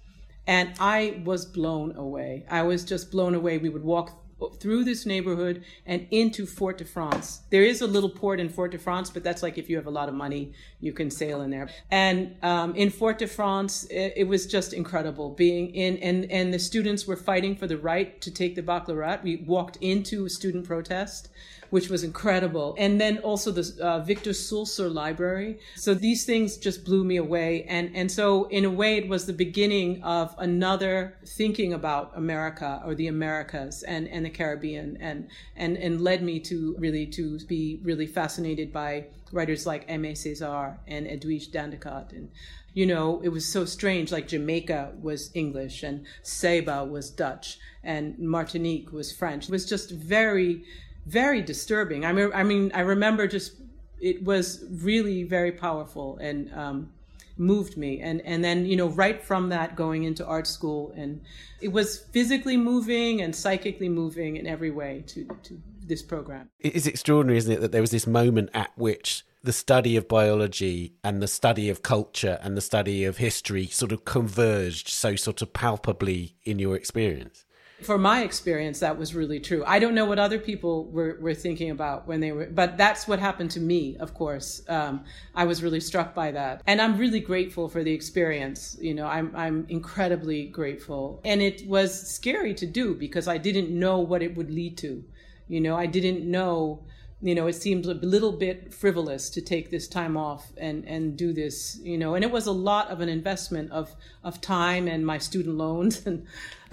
And I was blown away. I was just blown away. We would walk through this neighborhood and into Fort de France. There is a little port in Fort de France, but that's like if you have a lot of money, you can sail in there. And um, in Fort de France, it, it, was just incredible being in, and, and the students were fighting for the right to take the baccalaureate. We walked into a student protest which was incredible. And then also the uh, Victor Schoelcher Library. So these things just blew me away. And, and so in a way, it was the beginning of another thinking about America or the Americas and, and the Caribbean and, and, and led me to really to be really fascinated by writers like Aimé Césaire and Edwidge Danticat and you know, it was so strange. Like Jamaica was English and Saba was Dutch and Martinique was French. It was just very, very disturbing. I mean, I mean, I remember just it was really very powerful and um, moved me. And and then you know, right from that, going into art school, and it was physically moving and psychically moving in every way to to this program. It is extraordinary, isn't it, that there was this moment at which the study of biology and the study of culture and the study of history sort of converged so sort of palpably in your experience? For my experience, that was really true. I don't know what other people were, were thinking about when they were, but that's what happened to me, of course. Um, I was really struck by that. And I'm really grateful for the experience. You know, I'm, I'm incredibly grateful. And it was scary to do because I didn't know what it would lead to. You know, I didn't know you know, it seemed a little bit frivolous to take this time off and, and do this, you know, and it was a lot of an investment of, of time and my student loans. And,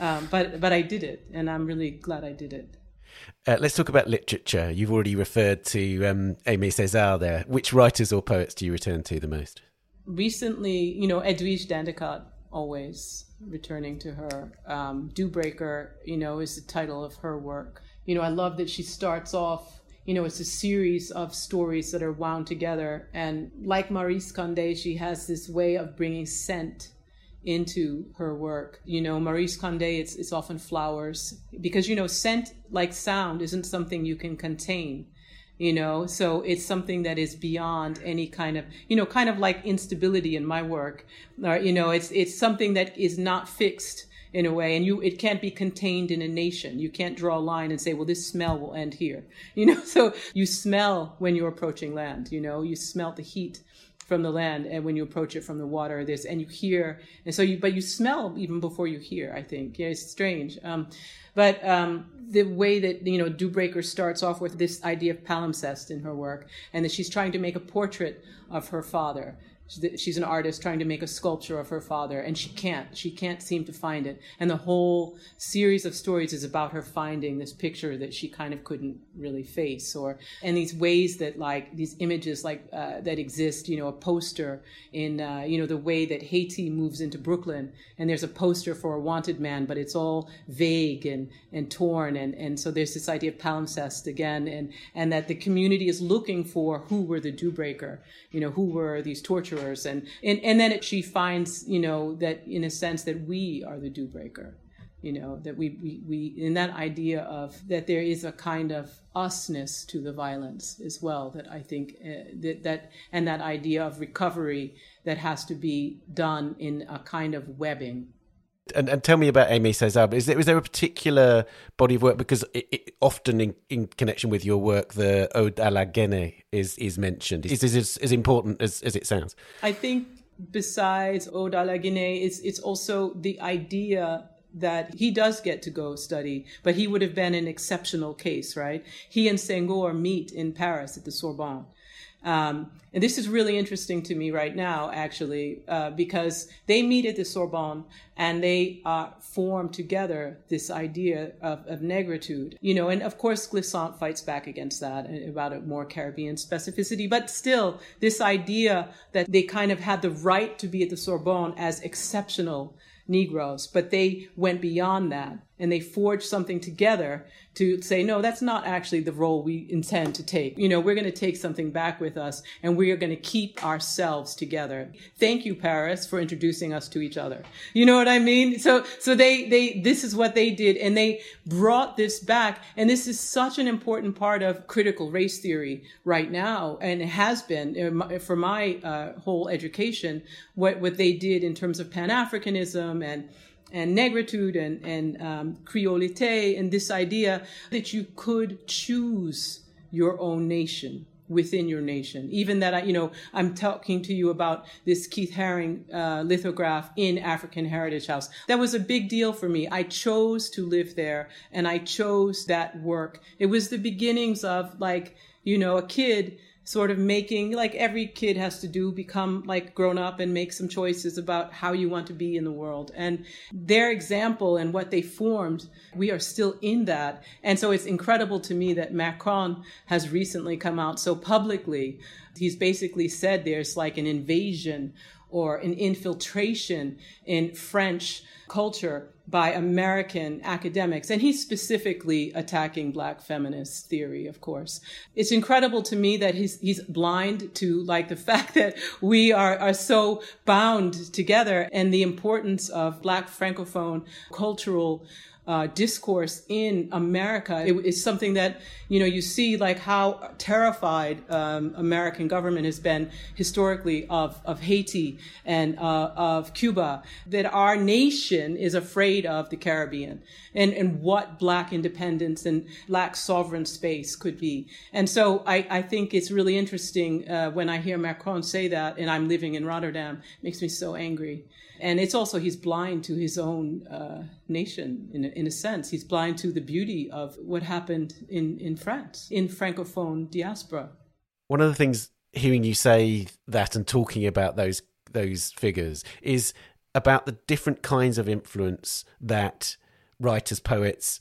um, but, but I did it and I'm really glad I did it. Uh, let's talk about literature. You've already referred to um, Aimé Césaire there. Which writers or poets do you return to the most? Recently, you know, Edwidge Danticat, always returning to her. Um, Dewbreaker, you know, is the title of her work. You know, I love that she starts off you know, it's a series of stories that are wound together. And like Maryse Condé, she has this way of bringing scent into her work. You know, Maryse Condé, it's, it's often flowers because, you know, scent like sound isn't something you can contain. You know, so it's something that is beyond any kind of, you know, kind of like instability in my work. Or, you know, it's it's something that is not fixed in a way and you it can't be contained in a nation you can't draw a line and say well this smell will end here you know so you smell when you're approaching land you know you smell the heat from the land and when you approach it from the water this and you hear and so you but you smell even before you hear i think. Yeah it's strange. Um, but um, the way that you know Dewbreaker starts off with this idea of palimpsest in her work, and that she's trying to make a portrait of her father, she's an artist trying to make a sculpture of her father and she can't. She can't seem to find it. And the whole series of stories is about her finding this picture that she kind of couldn't really face or and these ways that like these images like uh, that exist you know a poster in uh, you know the way that haiti moves into brooklyn and there's a poster for a wanted man but it's all vague and and torn and and so there's this idea of palimpsest again and and that the community is looking for who were the dewbreaker you know who were these torturers and and, and then it, she finds you know that in a sense that we are the dew breaker you know that we, we we in that idea of that there is a kind of usness to the violence as well that i think uh, that that and that idea of recovery that has to be done in a kind of webbing and, and tell me about Aimé Césaire. Is there, is there a particular body of work? Because it, it, often in, in connection with your work, the Ode à la Guinée is, is mentioned. Is this as, as important as, as it sounds? I think besides Ode à la Guinée, it's, it's also the idea that he does get to go study, but he would have been an exceptional case, right? He and Senghor meet in Paris at the Sorbonne. Um, and this is really interesting to me right now, actually, uh, because they meet at the Sorbonne and they uh, form together this idea of, of, negritude. You know, and of course, Glissant fights back against that uh, about a more Caribbean specificity, but still, this idea that they kind of had the right to be at the Sorbonne as exceptional Negroes, but they went beyond that and they forged something together to say, no, that's not actually the role we intend to take. You know, we're going to take something back with us and we are going to keep ourselves together. Thank you, Paris, for introducing us to each other. You know what I mean? So, so they, they, this is what they did and they brought this back. And this is such an important part of critical race theory right now. And it has been uh, for my uh, whole education, what, what they did in terms of Pan-Africanism and and negritude and, and um, creolite and this idea that you could choose your own nation within your nation. Even that, I, you know, I'm talking to you about this Keith Haring uh, lithograph in African Heritage House. That was a big deal for me. I chose to live there and I chose that work. It was the beginnings of like, you know, a kid sort of making like every kid has to do become like grown up and make some choices about how you want to be in the world. And their example and what they formed we are still in that. And so it's incredible to me that macron has recently come out so publicly. He's basically said there's like an invasion or an infiltration in french culture by American academics, and he's specifically attacking black feminist theory, of course. It's incredible to me that he's he's blind to like the fact that we are are so bound together and the importance of black francophone cultural uh, discourse in America it, it's something that you know you see like how terrified um, American government has been historically of of Haiti and uh, of Cuba that our nation is afraid of the Caribbean and and what black independence and black sovereign space could be and so I, I think it's really interesting uh, when I hear Macron say that and I'm living in Rotterdam it makes me so angry and it's also he's blind to his own uh, nation in a, in a sense. He's blind to the beauty of what happened in in France in francophone diaspora. One of the things hearing you say that and talking about those those figures is about the different kinds of influence that writers, poets,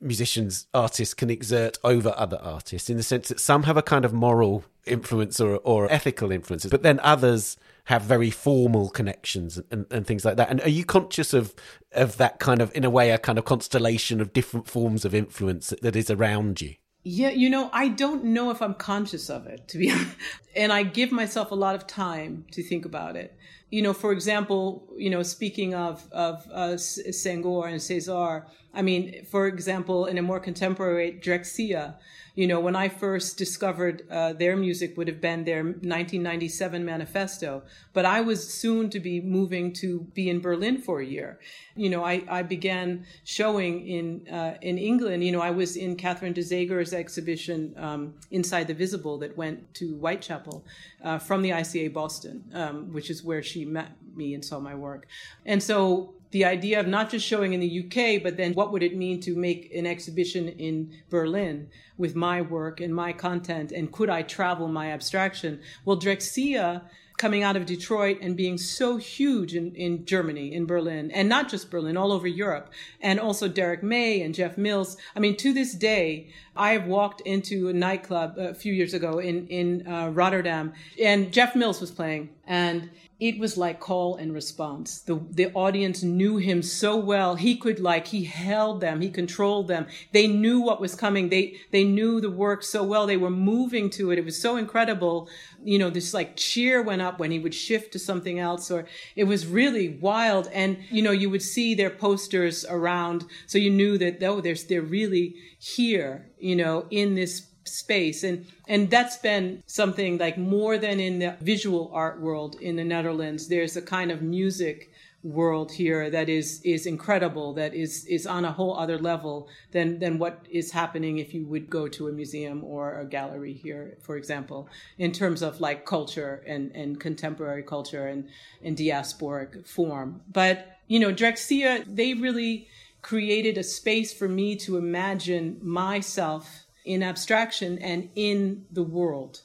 musicians, artists can exert over other artists in the sense that some have a kind of moral influence or, or ethical influences, but then others have very formal connections and, and things like that. And are you conscious of of that kind of, in a way, a kind of constellation of different forms of influence that, that is around you? Yeah, you know, I don't know if I'm conscious of it, to be honest. And I give myself a lot of time to think about it. You know, for example, you know, speaking of of uh, Senghor and Césaire, I mean, for example, in a more contemporary Drexciya, you know, when I first discovered uh, their music would have been their 1997 manifesto, but I was soon to be moving to be in Berlin for a year. You know, I, I began showing in uh, in England. You know, I was in Catherine de Zegher's exhibition um, Inside the Visible that went to Whitechapel uh, from the ICA Boston, um, which is where she met me and saw my work. And so the idea of not just showing in the UK, but then what would it mean to make an exhibition in Berlin with my work and my content? And could I travel my abstraction? Well, Drexciya coming out of Detroit and being so huge in, in Germany, in Berlin, and not just Berlin, all over Europe, and also Derrick May and Jeff Mills. I mean, to this day, I have walked into a nightclub a few years ago in, in uh, Rotterdam, and Jeff Mills was playing, and it was like call and response. The the audience knew him so well. He could like he held them, he controlled them. They knew what was coming. They they knew the work so well. They were moving to it. It was so incredible. You know, this like cheer went up when he would shift to something else or it was really wild. And you know, you would see their posters around so you knew that oh there's they're really here, you know, in this space. And and that's been something like more than in the visual art world in the Netherlands. There's a kind of music world here that is is incredible that is is on a whole other level than than what is happening if you would go to a museum or a gallery here for example in terms of like culture and and contemporary culture and and diasporic form. But you know Drexciya they really created a space for me to imagine myself in abstraction and in the world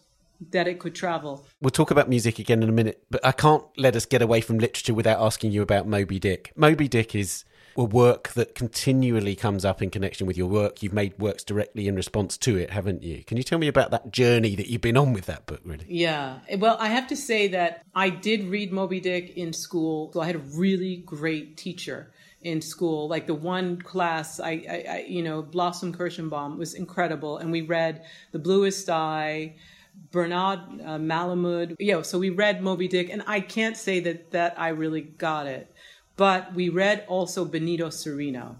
that it could travel. We'll talk about music again in a minute, but I can't let us get away from literature without asking you about Moby Dick. Moby Dick is a work that continually comes up in connection with your work. You've made works directly in response to it, haven't you? Can you tell me about that journey that you've been on with that book, really? Yeah. Well, I have to say that I did read Moby Dick in school. So I had a really great teacher in school. Like the one class, I, I, I you know, Blossom Kirschenbaum was incredible, and we read The Bluest Eye. Bernard uh, Malamud. Yeah, so we read Moby Dick, and I can't say that that I really got it, but we read also Benito Cereno,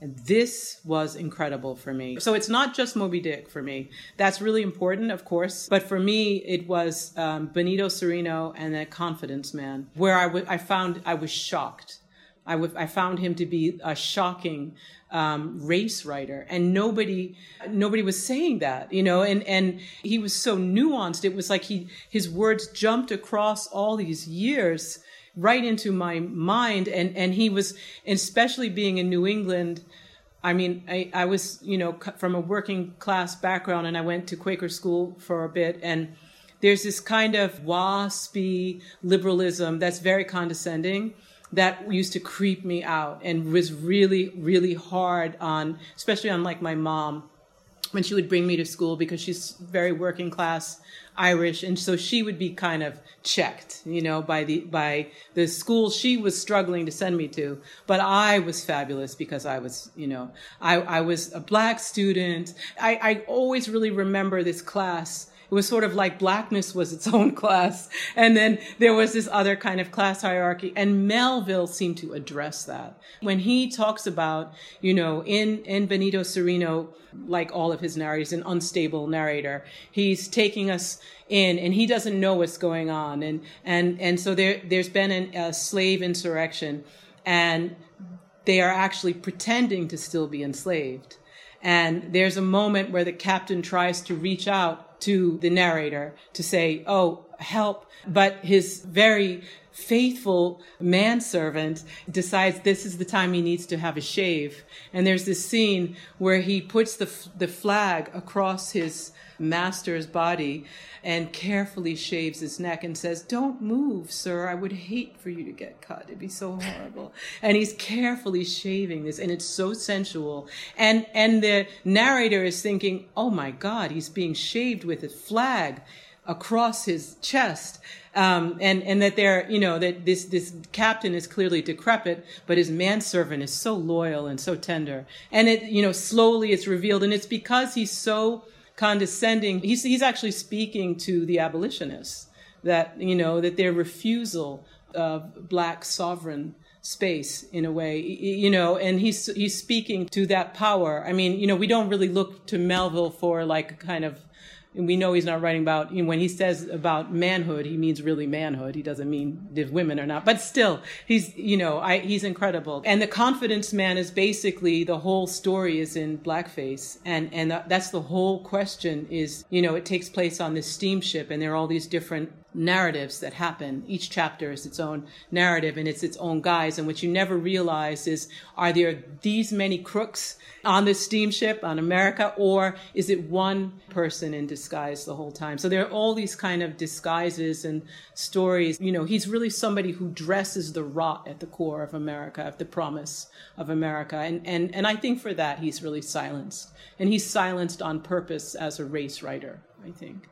and this was incredible for me. So it's not just Moby Dick for me. That's really important, of course, but for me it was um, Benito Cereno and that Confidence Man, where I, w- I found I was shocked I, w- I found him to be a shocking um, race writer, and nobody nobody was saying that, you know. And and he was so nuanced. It was like he his words jumped across all these years right into my mind, and and he was, especially being in New England. I mean, I, I was, you know, from a working class background and I went to Quaker school for a bit. And there's this kind of waspy liberalism that's very condescending that used to creep me out and was really, really hard on, especially on like my mom when she would bring me to school because she's very working class Irish, and so she would be kind of checked, you know, by the by the school she was struggling to send me to. But I was fabulous because I was, you know, I, I was a black student. I, I always really remember this class it was sort of like blackness was its own class. And then there was this other kind of class hierarchy. And Melville seemed to address that. When he talks about, you know, in, in Benito Cereno, like all of his narrators, an unstable narrator, he's taking us in and he doesn't know what's going on. And, and, and so there, there's been an, a slave insurrection and they are actually pretending to still be enslaved. And there's a moment where the captain tries to reach out to the narrator to say, Oh, help. But his very faithful manservant decides this is the time he needs to have a shave. And there's this scene where he puts the, the flag across his master's body and carefully shaves his neck and says, Don't move, sir. I would hate for you to get cut. It'd be so horrible. and he's carefully shaving this, and it's so sensual. And and the narrator is thinking, Oh my God, he's being shaved with a flag across his chest. Um, and and that they're you know that this this captain is clearly decrepit, but his manservant is so loyal and so tender. And it you know slowly it's revealed, and it's because he's so condescending. He's, he's actually speaking to the abolitionists that, you know, that their refusal of black sovereign space in a way, you know, and he's, he's speaking to that power. I mean, you know, we don't really look to Melville for like a kind of and we know he's not writing about you know, when he says about manhood he means really manhood. He doesn't mean if women are not. But still he's you know I, he's incredible. And the confidence man is basically the whole story is in blackface. And and that's the whole question is you know it takes place on this steamship and there are all these different narratives that happen. Each chapter is its own narrative and it's its own guise. And what you never realize is, are there these many crooks on this steamship on America, or is it one person in disguise the whole time? So there are all these kind of disguises and stories. You know, he's really somebody who dresses the rot at the core of America, of the promise of America. And, and, and I think for that, he's really silenced. And he's silenced on purpose as a race writer, I think.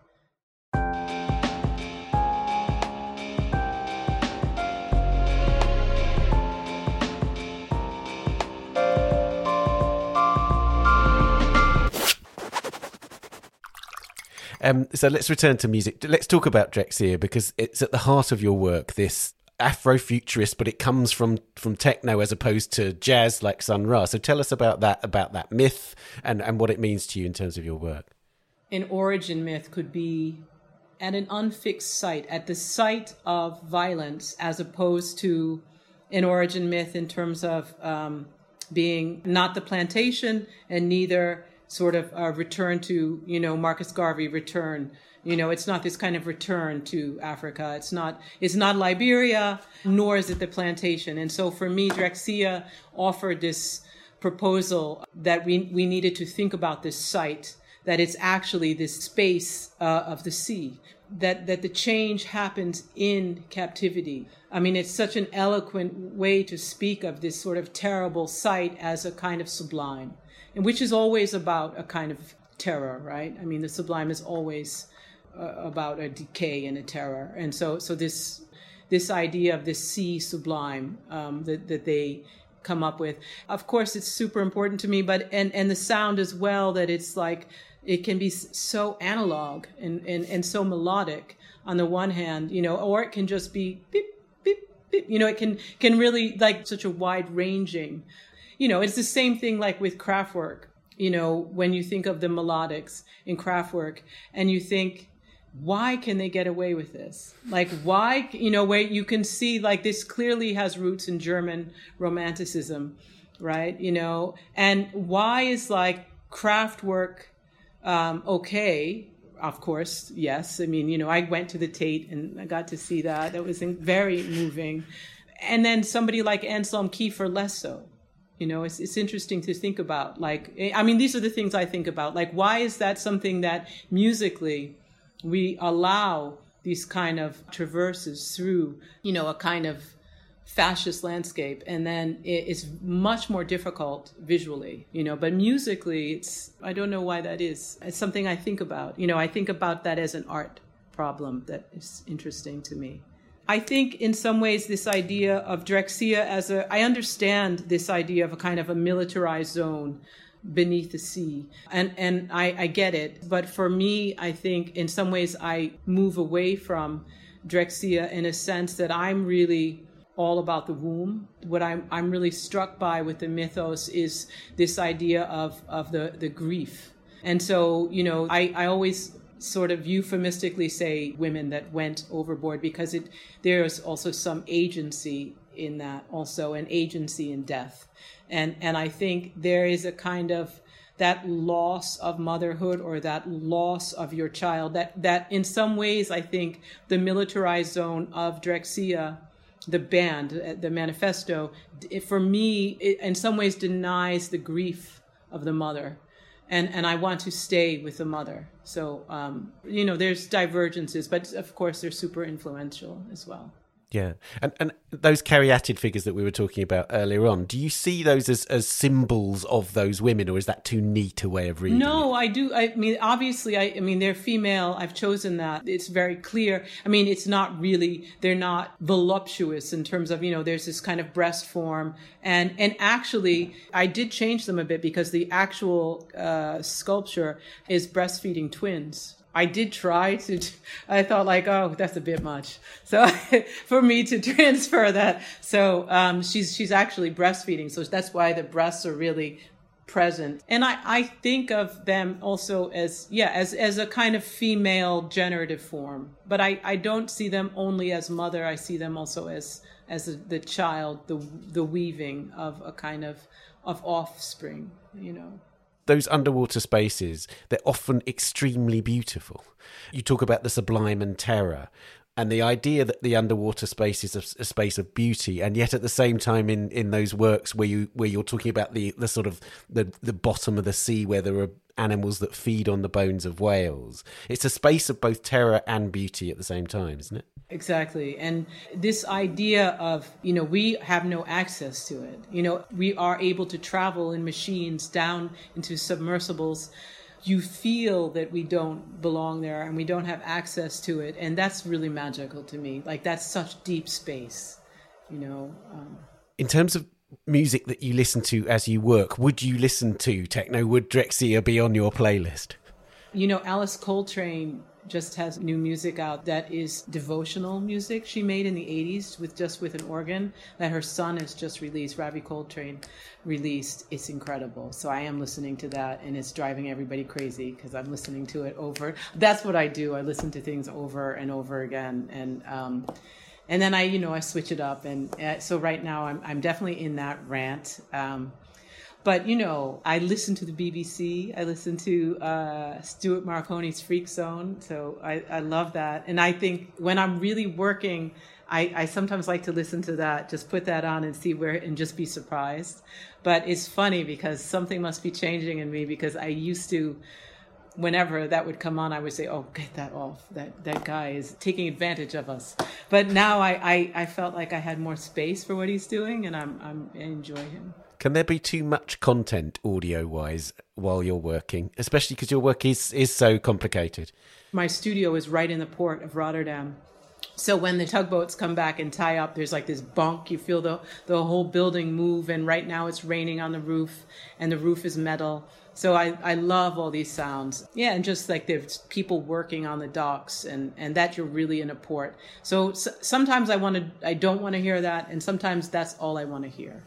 Um, so let's return to music. Let's talk about Drexciya because it's at the heart of your work. This Afrofuturist, but it comes from from techno as opposed to jazz like Sun Ra. So tell us about that, about that myth, and and what it means to you in terms of your work. An origin myth could be at an unfixed site, at the site of violence, as opposed to an origin myth in terms of um, being not the plantation and neither sort of a return to, you know, Marcus Garvey return. You know, it's not this kind of return to Africa. It's not, it's not Liberia, nor is it the plantation. And so for me, Drexciya offered this proposal that we, we needed to think about this site, that it's actually this space uh, of the sea, that, that the change happens in captivity. I mean, it's such an eloquent way to speak of this sort of terrible site as a kind of sublime and which is always about a kind of terror, right? I mean, the sublime is always uh, about a decay and a terror, and so so this this idea of this sea sublime um, that that they come up with. Of course, it's super important to me, but and and the sound as well. That it's like it can be so analog and and and so melodic on the one hand, you know, or it can just be beep beep beep. You know, it can can really like such a wide ranging you know, it's the same thing like with Kraftwerk. You know, when you think of the melodics in Kraftwerk and you think why can they get away with this? Like, why, you know, where you can see, like, this clearly has roots in German romanticism, right? You know, and why is like Kraftwerk um, okay? Of course, yes. I mean, you know, I went to the Tate and I got to see that. That was very moving. And then somebody like Anselm Kiefer less so. You know, it's, it's interesting to think about. Like, eh, I mean, these are the things I think about. Like, why is that something that musically we allow these kind of traverses through, you know, a kind of fascist landscape and then it's much more difficult visually you know but musically it's i don't know why that is it's something i think about you know i think about that as an art problem that is interesting to me i think in some ways this idea of drexciya as a i understand this idea of a kind of a militarized zone beneath the sea. And and I, I get it. But for me, I think in some ways I move away from Drexciya in a sense that I'm really all about the womb. What I'm I'm really struck by with the mythos is this idea of of the the grief. And so, you know, I, I always sort of euphemistically say women that went overboard because it there's also some agency in that also an agency in death. And and I think there is a kind of that loss of motherhood or that loss of your child that that in some ways I think the militarized zone of drexciya the band uh, the manifesto for me it, in some ways denies the grief of the mother and and I want to stay with the mother. So um, you know there's divergences but of course they're super influential as well yeah, and and those caryatid figures that we were talking about earlier on, do you see those as, as symbols of those women, or is that too neat a way of reading? No, it? I do. I mean, obviously, I, I mean they're female. I've chosen that. It's very clear. I mean, it's not really. They're not voluptuous in terms of you know. There's this kind of breast form, and and actually, I did change them a bit because the actual uh, sculpture is breastfeeding twins. I did try to, I thought like, oh, that's a bit much. So for me to transfer that. So, um, she's, she's actually breastfeeding. So that's why the breasts are really present. And I, I think of them also as, yeah, as, as a kind of female generative form, but I, I don't see them only as mother. I see them also as, as a, the child, the, the weaving of a kind of, of offspring, you know those underwater spaces, they're often extremely beautiful. You talk about the sublime and terror, and the idea that the underwater space is a, a, space of beauty, and yet at the same time, in, in those works where you where you're talking about the, the sort of the the bottom of the sea where there are animals that feed on the bones of whales, it's a space of both terror and beauty at the same time, isn't it? Exactly. And this idea of, you know, we have no access to it. You know, we are able to travel in machines down into submersibles. You feel that we don't belong there and we don't have access to it. And that's really magical to me. Like, that's such deep space, you know. Um, in terms of music that you listen to as you work, would you listen to techno? Would Drexciya be on your playlist? You know, Alice Coltrane just has new music out that is devotional music she made in the 80s with just with an organ that her son has just released ravi coltrane released it's incredible so i am listening to that and it's driving everybody crazy because i'm listening to it over that's what i do i listen to things over and over again and um, and then i you know i switch it up and uh, so right now i'm, I'm definitely in that rant um, but you know, I listen to the BBC. I listen to uh, Stuart Maconie's Freak Zone, so I, I love that. And I think when I'm really working, I, I sometimes like to listen to that, just put that on and see where, and just be surprised. But it's funny because something must be changing in me because I used to whenever that would come on, I would say, "Oh, get that off. That that guy is taking advantage of us." But now I, I, I felt like I had more space for what he's doing, and I'm I'm I enjoy him. Can there be too much content audio wise while you're working, especially because your work is, is so complicated? My studio is right in the port of Rotterdam. So when the tugboats come back and tie up, there's like this bunk. You feel the, the whole building move. And right now it's raining on the roof, and the roof is metal. So I, I love all these sounds. Yeah, and just like there's people working on the docks and, and that you're really in a port. So, so sometimes I want to I don't want to hear that and sometimes that's all I want to hear.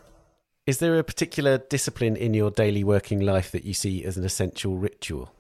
Is there a particular discipline in your daily working life that you see as an essential ritual?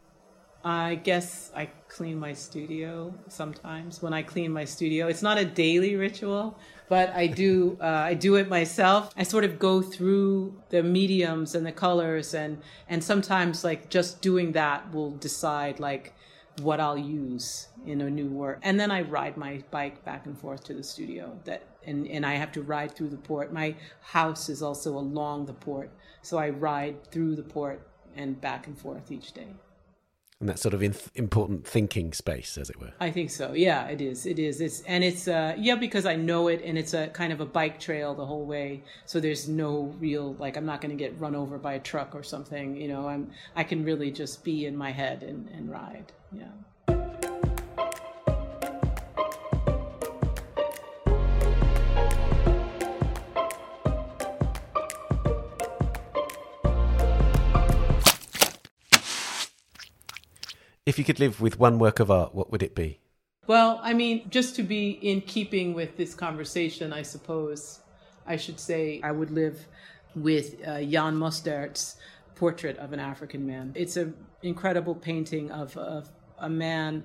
I guess I clean my studio sometimes. When I clean my studio, it's not a daily ritual, but I do. Uh, I do it myself. I sort of go through the mediums and the colors, and and sometimes like just doing that will decide like what I'll use in a new work. And then I ride my bike back and forth to the studio. That and and I have to ride through the port. My house is also along the port, so I ride through the port and back and forth each day and that sort of in- important thinking space, as it were. I think so. Yeah, it is. It is. It's and it's uh, yeah because I know it, and it's a kind of a bike trail the whole way. So there's no real like I'm not going to get run over by a truck or something. You know, I'm I can really just be in my head and and ride. Yeah. If you could live with one work of art, what would it be? Well, I mean, just to be in keeping with this conversation, I suppose I should say I would live with uh, Jan Mostaert's portrait of an African man. It's an incredible painting of, of a man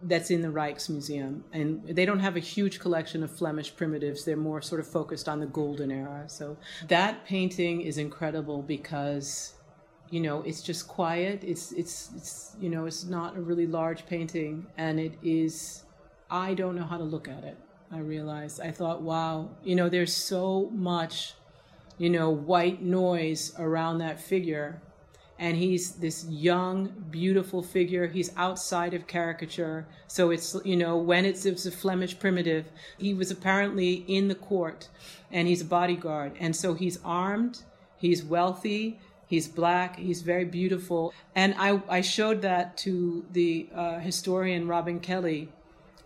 that's in the Rijksmuseum. And they don't have a huge collection of Flemish primitives. They're more sort of focused on the golden era. So that painting is incredible because you know it's just quiet. It's it's it's you know it's not a really large painting and it is i don't know how to look at it i realized i thought wow you know there's so much you know white noise around that figure and he's this young beautiful figure. He's outside of caricature. So it's you know when it's it's a flemish primitive he was apparently in the court and he's a bodyguard. And so he's armed he's wealthy He's black. He's very beautiful. And I, I showed that to the uh, historian Robin Kelley.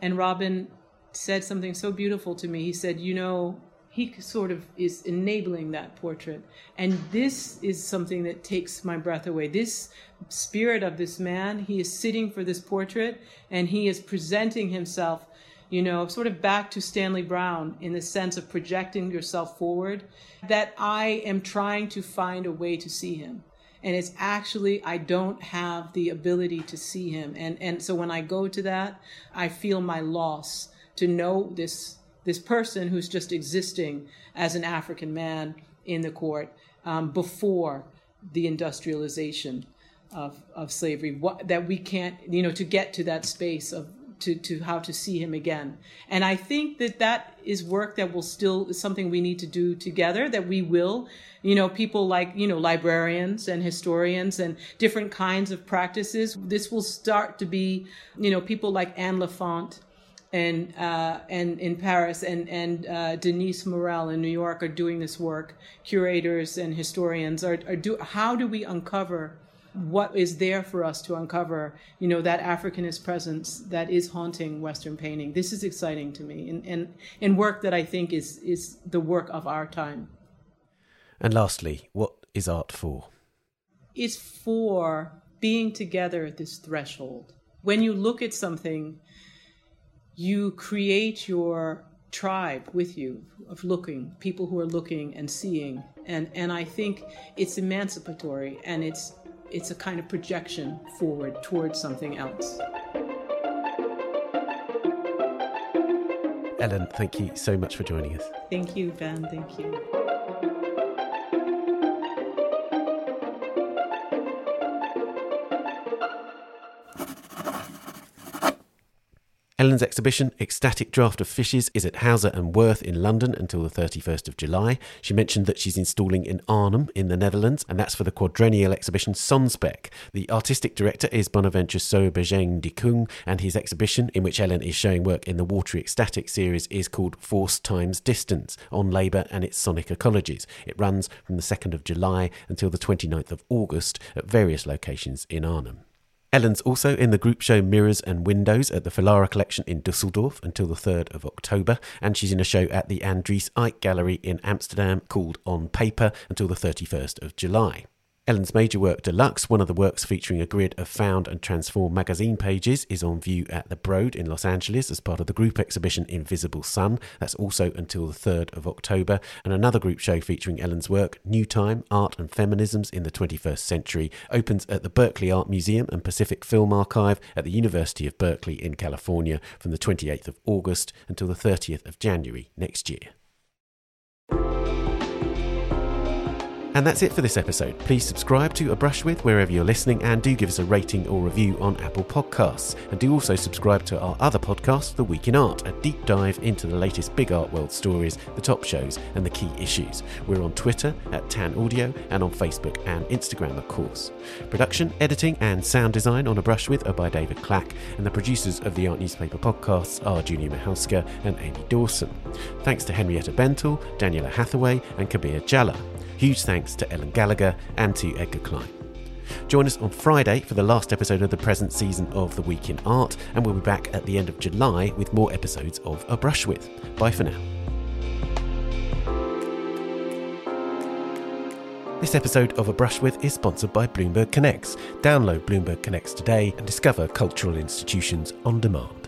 And Robin said something so beautiful to me. He said, You know, he sort of is enabling that portrait. And this is something that takes my breath away. This spirit of this man, he is sitting for this portrait and he is presenting himself you know, sort of back to Stanley Brouwn in the sense of projecting yourself forward, that I am trying to find a way to see him. And it's actually, I don't have the ability to see him. And, and so when I go to that, I feel my loss to know this, this person who's just existing as an African man in the court um, before the industrialization of, of slavery. What, that we can't, you know, to get to that space of to, to how to see him again. And I think that that is work that will still is something we need to do together, that we will, you know, people like, you know, librarians and historians and different kinds of practices. This will start to be, you know, people like Anne Lafont and uh, and in Paris and and uh, Denise Murrell in New York are doing this work. Curators and historians are are do. How do we uncover what is there for us to uncover, you know, that Africanist presence that is haunting Western painting. This is exciting to me and, and, and work that I think is, is the work of our time. And lastly, what is art for? It's for being together at this threshold. When you look at something, you create your tribe with you of looking, people who are looking and seeing. And, and I think it's emancipatory and it's it's a kind of projection forward towards something else. Ellen, thank you so much for joining us. Thank you, Ben. Thank you. Ellen's exhibition, Ecstatic Draught of Fishes, is at Hauser and Wirth in London until the 31st of July. She mentioned that she's installing in Arnhem in the Netherlands, and that's for the quadrennial exhibition Sonsbeek. The artistic director is Bonaventure Soh Bejeng Ndikung, and his exhibition, in which Ellen is showing work in the Watery Ecstatic series, is called Force Times Distance on labour and its sonic ecologies. It runs from the 2nd of July until the 29th of August at various locations in Arnhem. Ellen's also in the group show Mirrors and Windows at the Philara Collection in Dusseldorf until the 3rd of October, and she's in a show at the Andriesse Eyck Gallery in Amsterdam called On Paper until the 31st of July. Ellen's major work Deluxe, one of the works featuring a grid of found and transformed magazine pages, is on view at the Broad in Los Angeles as part of the group exhibition Invisible Sun. That's also until the 3rd of October. And another group show featuring Ellen's work, New Time Art and Feminisms in the 21st Century, opens at the Berkeley Art Museum and Pacific Film Archive at the University of Berkeley in California from the 28th of August until the 30th of January next year. And that's it for this episode. Please subscribe to A Brush With wherever you're listening and do give us a rating or review on Apple Podcasts. And do also subscribe to our other podcast, The Week in Art, a deep dive into the latest big art world stories, the top shows, and the key issues. We're on Twitter at Tan Audio and on Facebook and Instagram, of course. Production, editing, and sound design on A Brush With are by David Clack, and the producers of the Art Newspaper podcasts are Julia Michalska and Amy Dawson. Thanks to Henrietta Bentel, Daniela Hathaway, and Kabir Jhala. Huge thanks to Ellen Gallagher and to Edgar Cleijne. Join us on Friday for the last episode of the present season of The Week in Art, and we'll be back at the end of July with more episodes of A Brush With. Bye for now. This episode of A Brush With is sponsored by Bloomberg Connects. Download Bloomberg Connects today and discover cultural institutions on demand.